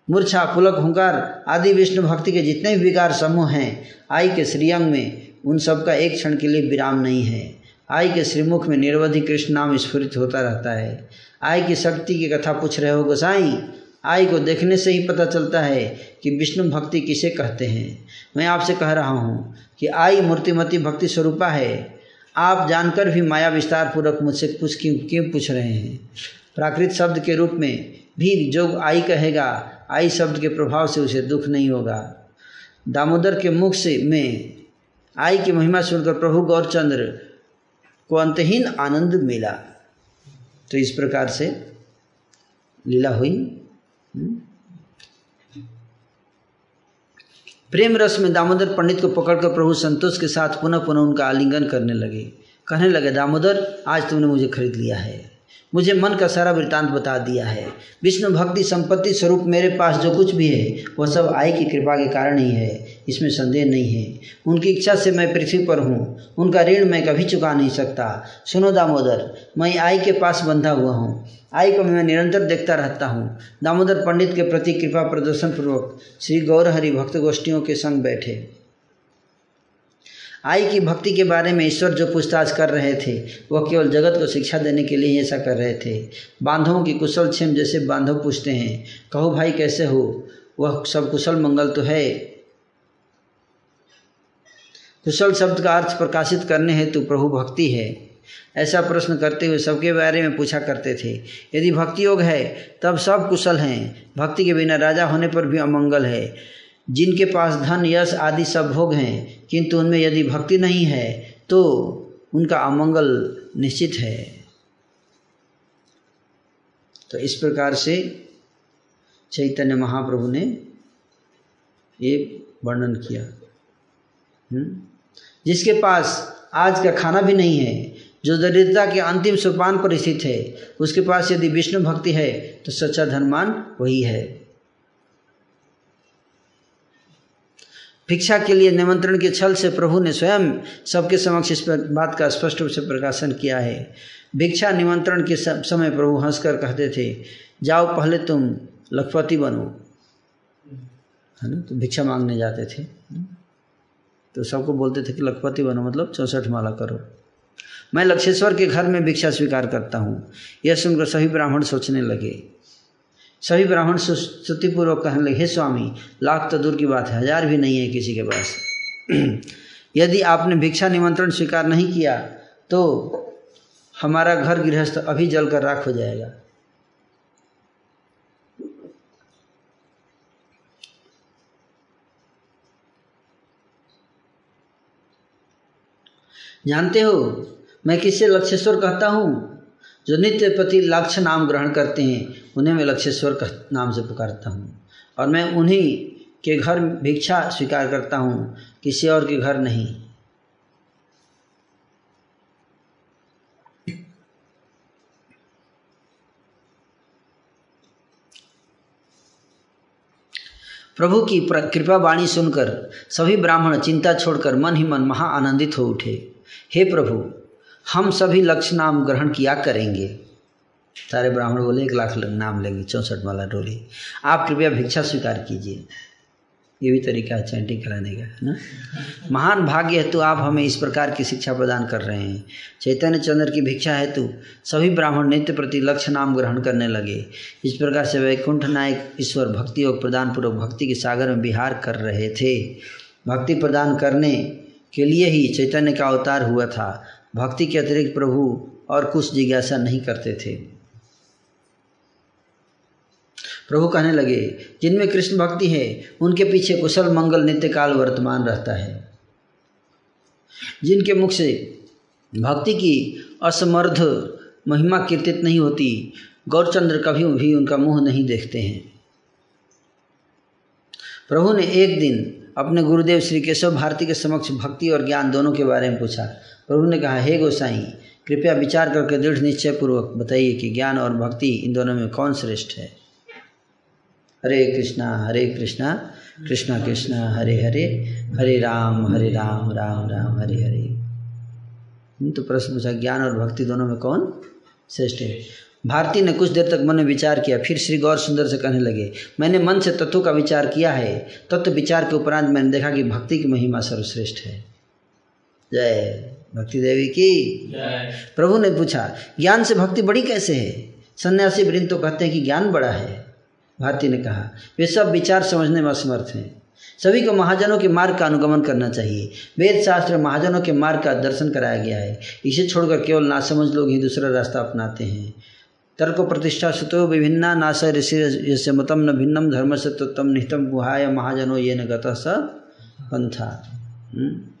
मूर्छा, पुलक, हुंकार आदि विष्णु भक्ति के जितने भी विकार समूह हैं आई के श्रीअंग में उन सब का एक क्षण के लिए विराम नहीं है। आई के श्रीमुख में निरवधि कृष्ण नाम स्फुरित होता रहता है। आई की शक्ति की कथा पूछ रहे हो गोसाई? आई को देखने से ही पता चलता है कि विष्णु भक्ति किसे कहते हैं। मैं आपसे कह रहा हूँ कि आई मूर्तिमती भक्ति स्वरूपा है। आप जानकर भी माया विस्तार पूर्वक मुझसे कुछ क्यों क्यों पूछ रहे हैं? प्राकृत शब्द के रूप में भी जो आई कहेगा, आई शब्द के प्रभाव से उसे दुख नहीं होगा। दामोदर के मुख से में आई की महिमा सुनकर प्रभु गौरचंद्र को अंतहीन आनंद मिला। तो इस प्रकार से लीला हुई। प्रेम रस में दामोदर पंडित को पकड़कर प्रभु संतोष के साथ पुनः पुनः उनका आलिंगन करने लगे। कहने लगे, दामोदर, आज तुमने मुझे खरीद लिया है। मुझे मन का सारा वृत्तांत बता दिया है। विष्णु भक्ति संपत्ति स्वरूप मेरे पास जो कुछ भी है, वह सब आई की कृपा के कारण ही है। इसमें संदेह नहीं है। उनकी इच्छा से मैं पृथ्वी पर हूँ। उनका ऋण मैं कभी चुका नहीं सकता। सुनो दामोदर, मैं आई के पास बंधा हुआ हूँ। आई को मैं निरंतर देखता रहता हूँ। दामोदर पंडित के प्रति कृपा प्रदर्शन पूर्वक श्री गौरहरि भक्त गोष्ठियों के संग बैठे। आई की भक्ति के बारे में ईश्वर जो पूछताछ कर रहे थे, वह केवल जगत को शिक्षा देने के लिए ऐसा कर रहे थे। बांधवों की कुशल क्षेम जैसे बांधव पूछते हैं, कहो भाई, कैसे हो? वह सब कुशल मंगल तो है। कुशल शब्द का अर्थ प्रकाशित करने हेतु प्रभु भक्ति है। ऐसा प्रश्न करते हुए सबके बारे में पूछा करते थे, यदि भक्ति योग है, तब सब कुशल हैं। भक्ति के बिना राजा होने पर भी अमंगल है। जिनके पास धन, यश आदि सब भोग हैं, किंतु उनमें यदि भक्ति नहीं है तो उनका अमंगल निश्चित है। तो इस प्रकार से चैतन्य महाप्रभु ने ये वर्णन किया। जिसके पास आज का खाना भी नहीं है, जो दरिद्रता के अंतिम सोपान पर स्थित है, उसके पास यदि विष्णु भक्ति है तो सच्चा धनमान वही है। भिक्षा के लिए निमंत्रण के छल से प्रभु ने स्वयं सबके समक्ष इस बात का स्पष्ट रूप से प्रकाशन किया है। भिक्षा निमंत्रण के समय प्रभु हंसकर कहते थे, जाओ पहले तुम लखपति बनो। है ना? तो भिक्षा मांगने जाते थे। तो सबको बोलते थे कि, लखपति बनो मतलब चौंसठ माला करो। मैं लक्षेश्वर के घर में भिक्षा स्वीकार करता हूँ। यह सुनकर सभी ब्राह्मण सोचने लगे। सभी ब्राह्मण स्तुतिपूर्वक कहने लगे, हे स्वामी, लाख तो दूर की बात है, हज़ार भी नहीं है किसी के पास। [CLEARS THROAT] यदि आपने भिक्षा निमंत्रण स्वीकार नहीं किया तो हमारा घर गृहस्थ अभी जलकर राख हो जाएगा। जानते हो, मैं किससे लक्षेश्वर कहता हूँ? जो नित्य प्रति लक्ष्य नाम ग्रहण करते हैं उन्हें मैं लक्षेश्वर का नाम से पुकारता हूँ। और मैं उन्हीं के घर भिक्षा स्वीकार करता हूँ, किसी और के घर नहीं। प्रभु की कृपा वाणी सुनकर सभी ब्राह्मण चिंता छोड़कर मन ही मन महा आनंदित हो उठे। हे प्रभु, हम सभी लक्ष्य नाम ग्रहण किया करेंगे। सारे ब्राह्मण बोले, एक लाख नाम लेंगे, चौंसठ वाला डोली। आप कृपया भिक्षा स्वीकार कीजिए। ये भी तरीका है चैंटिंग कराने का, है ना? महान भाग्य हेतु आप हमें इस प्रकार की शिक्षा प्रदान कर रहे हैं। चैतन्य चंद्र की भिक्षा हेतु सभी ब्राह्मण नित्य प्रति लक्ष्य नाम ग्रहण करने लगे। इस प्रकार से वैकुंठ नायक ईश्वर भक्ति और प्रदान पूर्वक भक्ति के सागर में विहार कर रहे थे। भक्ति प्रदान करने के लिए ही चैतन्य का अवतार हुआ था। भक्ति के अतिरिक्त प्रभु और कुछ जिज्ञासा नहीं करते थे। प्रभु कहने लगे, जिनमें कृष्ण भक्ति है, उनके पीछे कुशल मंगल नित्य काल वर्तमान रहता है। जिनके मुख से भक्ति की असमर्थ महिमा कीर्तित नहीं होती, गौरचंद्र कभी भी उनका मुँह नहीं देखते हैं। प्रभु ने एक दिन अपने गुरुदेव श्री केशव भारती के समक्ष भक्ति और ज्ञान दोनों के बारे में पूछा। प्रभु ने कहा, हे गोसाई, कृपया विचार करके दृढ़ निश्चय पूर्वक बताइए कि ज्ञान और भक्ति इन दोनों में कौन श्रेष्ठ है? हरे कृष्णा हरे कृष्णा कृष्णा कृष्णा हरे हरे हरे राम हरे राम राम राम हरे हरे। तो प्रश्न पूछा ज्ञान और भक्ति दोनों में कौन श्रेष्ठ है? भारती ने कुछ देर तक मन में विचार किया फिर श्री गौर सुंदर से कहने लगे मैंने मन से तत्व का विचार किया है। तत्व विचार के उपरांत मैंने देखा कि भक्ति की महिमा सर्वश्रेष्ठ है। जय भक्ति देवी की। प्रभु ने पूछा ज्ञान से भक्ति बड़ी कैसे है? सन्यासी वृंद तो कहते हैं कि ज्ञान बड़ा है। भारती ने कहा, वे सब विचार समझने में असमर्थ हैं। सभी को महाजनों के मार्ग का अनुगमन करना चाहिए। वेद शास्त्र महाजनों के मार्ग का दर्शन कराया गया है। इसे छोड़कर केवल नासमझ लोग ही दूसरा रास्ता अपनाते हैं। तर्क प्रतिष्ठा सुतो विभिन्ना नाश ऋषि यस्य मतम न भिन्नम धर्म से तम निहितम गुहाय महाजनो ये न गतः पंथा हम्म?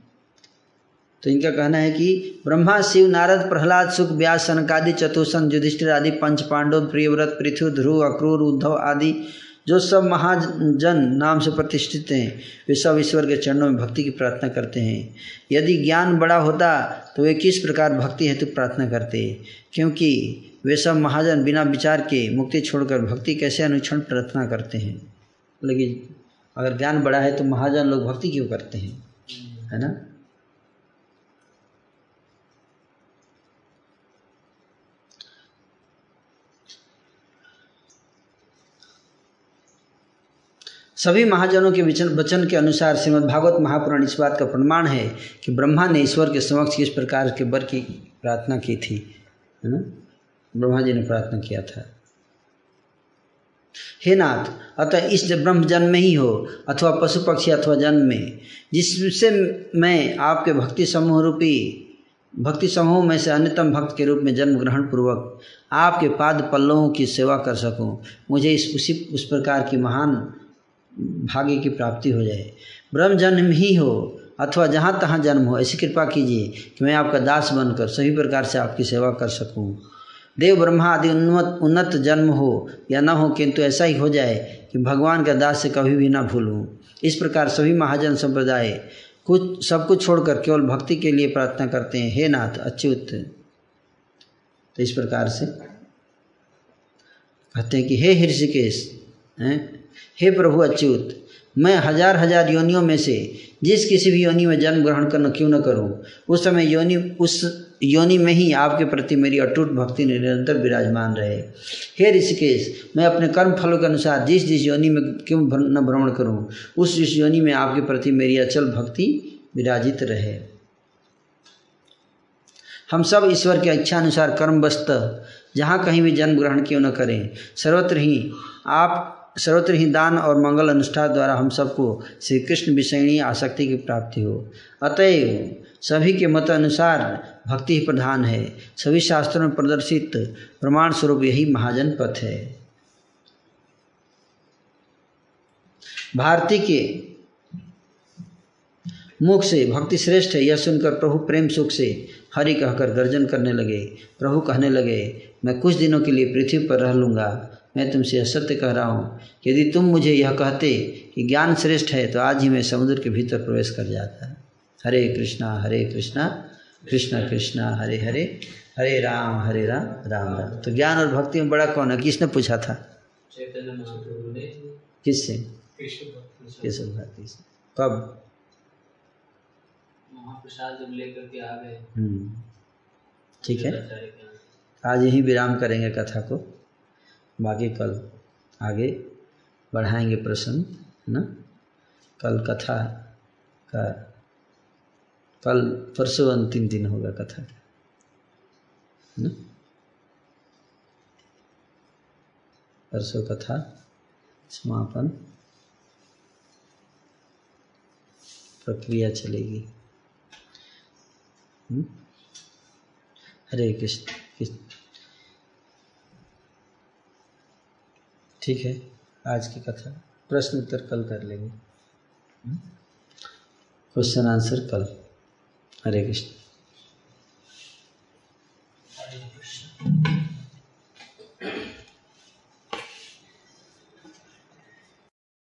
तो इनका कहना है कि ब्रह्मा, शिव, नारद, प्रहलाद, सुख, व्यास, सनकादि चतुसन युधिष्ठिर आदि, पंच पांडव, प्रियव्रत पृथ्वी ध्रुव, अक्रूर, उद्धव आदि, जो सब महाजन नाम से प्रतिष्ठित हैं, वे सब ईश्वर के चरणों में भक्ति की प्रार्थना करते हैं। यदि ज्ञान बड़ा होता तो वे किस प्रकार भक्ति हेतु प्रार्थना करते? क्योंकि वे सब महाजन बिना विचार के मुक्ति छोड़कर भक्ति कैसे अनुक्षण प्रार्थना करते हैं? लेकिन अगर ज्ञान बड़ा है तो महाजन लोग भक्ति क्यों करते हैं? है ना? सभी महाजनों के वचन वचन के अनुसार श्रीमद् भागवत महापुराण इस बात का प्रमाण है कि ब्रह्मा ने ईश्वर के समक्ष किस प्रकार के वर की प्रार्थना की थी, है ना? ब्रह्मा जी ने प्रार्थना किया था। हे नाथ, अतः इस ब्रह्म जन्म में ही हो, अथवा पशु पक्षी अथवा जन्म में, जिससे मैं आपके भक्ति समूह रूपी भक्ति समूह में से अन्यतम भक्त के रूप में जन्म ग्रहण पूर्वक आपके पाद पल्लवों की सेवा कर सकूँ। मुझे इस उसी उस प्रकार की महान भाग्य की प्राप्ति हो जाए। ब्रह्म जन्म ही हो अथवा जहाँ तहाँ जन्म हो, ऐसी कृपा कीजिए कि मैं आपका दास बनकर सभी प्रकार से आपकी सेवा कर सकूँ। देव ब्रह्मा आदि उन्नत उन्नत जन्म हो या न हो, किंतु ऐसा ही हो जाए कि भगवान का दास से कभी भी ना भूलूं। इस प्रकार सभी महाजन संप्रदाय कुछ, सब कुछ छोड़कर केवल भक्ति के लिए प्रार्थना करते हैं। हे नाथ अच्युत तो इस प्रकार से कहते हैं कि हे हृषिकेश हैं? हे प्रभु अच्युत मैं हज़ार हज़ार योनियों में से जिस किसी भी योनि में जन्म ग्रहण करना क्यों न करूँ? उस समय योनि, उस योनि में ही आपके प्रति मेरी अटूट भक्ति निरंतर विराजमान रहे। हे ऋषिकेश, मैं अपने कर्म फलों के अनुसार जिस जिस योनि में क्यों न भ्रमण करूँ, उस जिस योनि में आपके प्रति मेरी अचल भक्ति विराजित रहे। हम सब ईश्वर की इच्छा अनुसार कर्मवस्त जहाँ कहीं भी जन्म ग्रहण क्यों न करें, सर्वत्र ही आप सर्वत्र ही दान और मंगल अनुष्ठान द्वारा हम सबको श्री कृष्ण विषयणी आसक्ति की प्राप्ति हो। अतएव सभी के मत अनुसार भक्ति ही प्रधान है। सभी शास्त्रों में प्रदर्शित प्रमाण स्वरूप यही महाजन पथ है। भारती के मुख से भक्ति श्रेष्ठ है, यह सुनकर प्रभु प्रेम सुख से हरि कहकर गर्जन करने लगे। प्रभु कहने लगे, मैं कुछ दिनों के लिए पृथ्वी पर रह लूँगा। मैं तुमसे असत्य कह रहा हूँ यदि तुम मुझे यह कहते कि ज्ञान श्रेष्ठ है तो आज ही मैं समुद्र के भीतर प्रवेश कर जाता। हरे कृष्णा हरे कृष्णा कृष्णा कृष्णा हरे हरे हरे राम हरे राम राम राम। तो ज्ञान और भक्ति में बड़ा कौन है? किसने पूछा था? किससे? कृष्ण भक्त से। केशव भारती से। कब? महाप्रसाद जब लेकर के आ गए। हम्म, ठीक है। आज यही विराम करेंगे कथा को। बाकी कल आगे बढ़ाएँगे प्रश्न है ना? कल कथा का, कल परसों अंतिम दिन होगा कथा। का है ना? परसों कथा समापन। प्रक्रिया चलेगी। हम्म? हरे कृष्ण कृष्ण। ठीक है, आज की कथा। प्रश्न उत्तर कल कर लेंगे। हम्म? क्वेश्चन आंसर कल। हरे कृष्ण।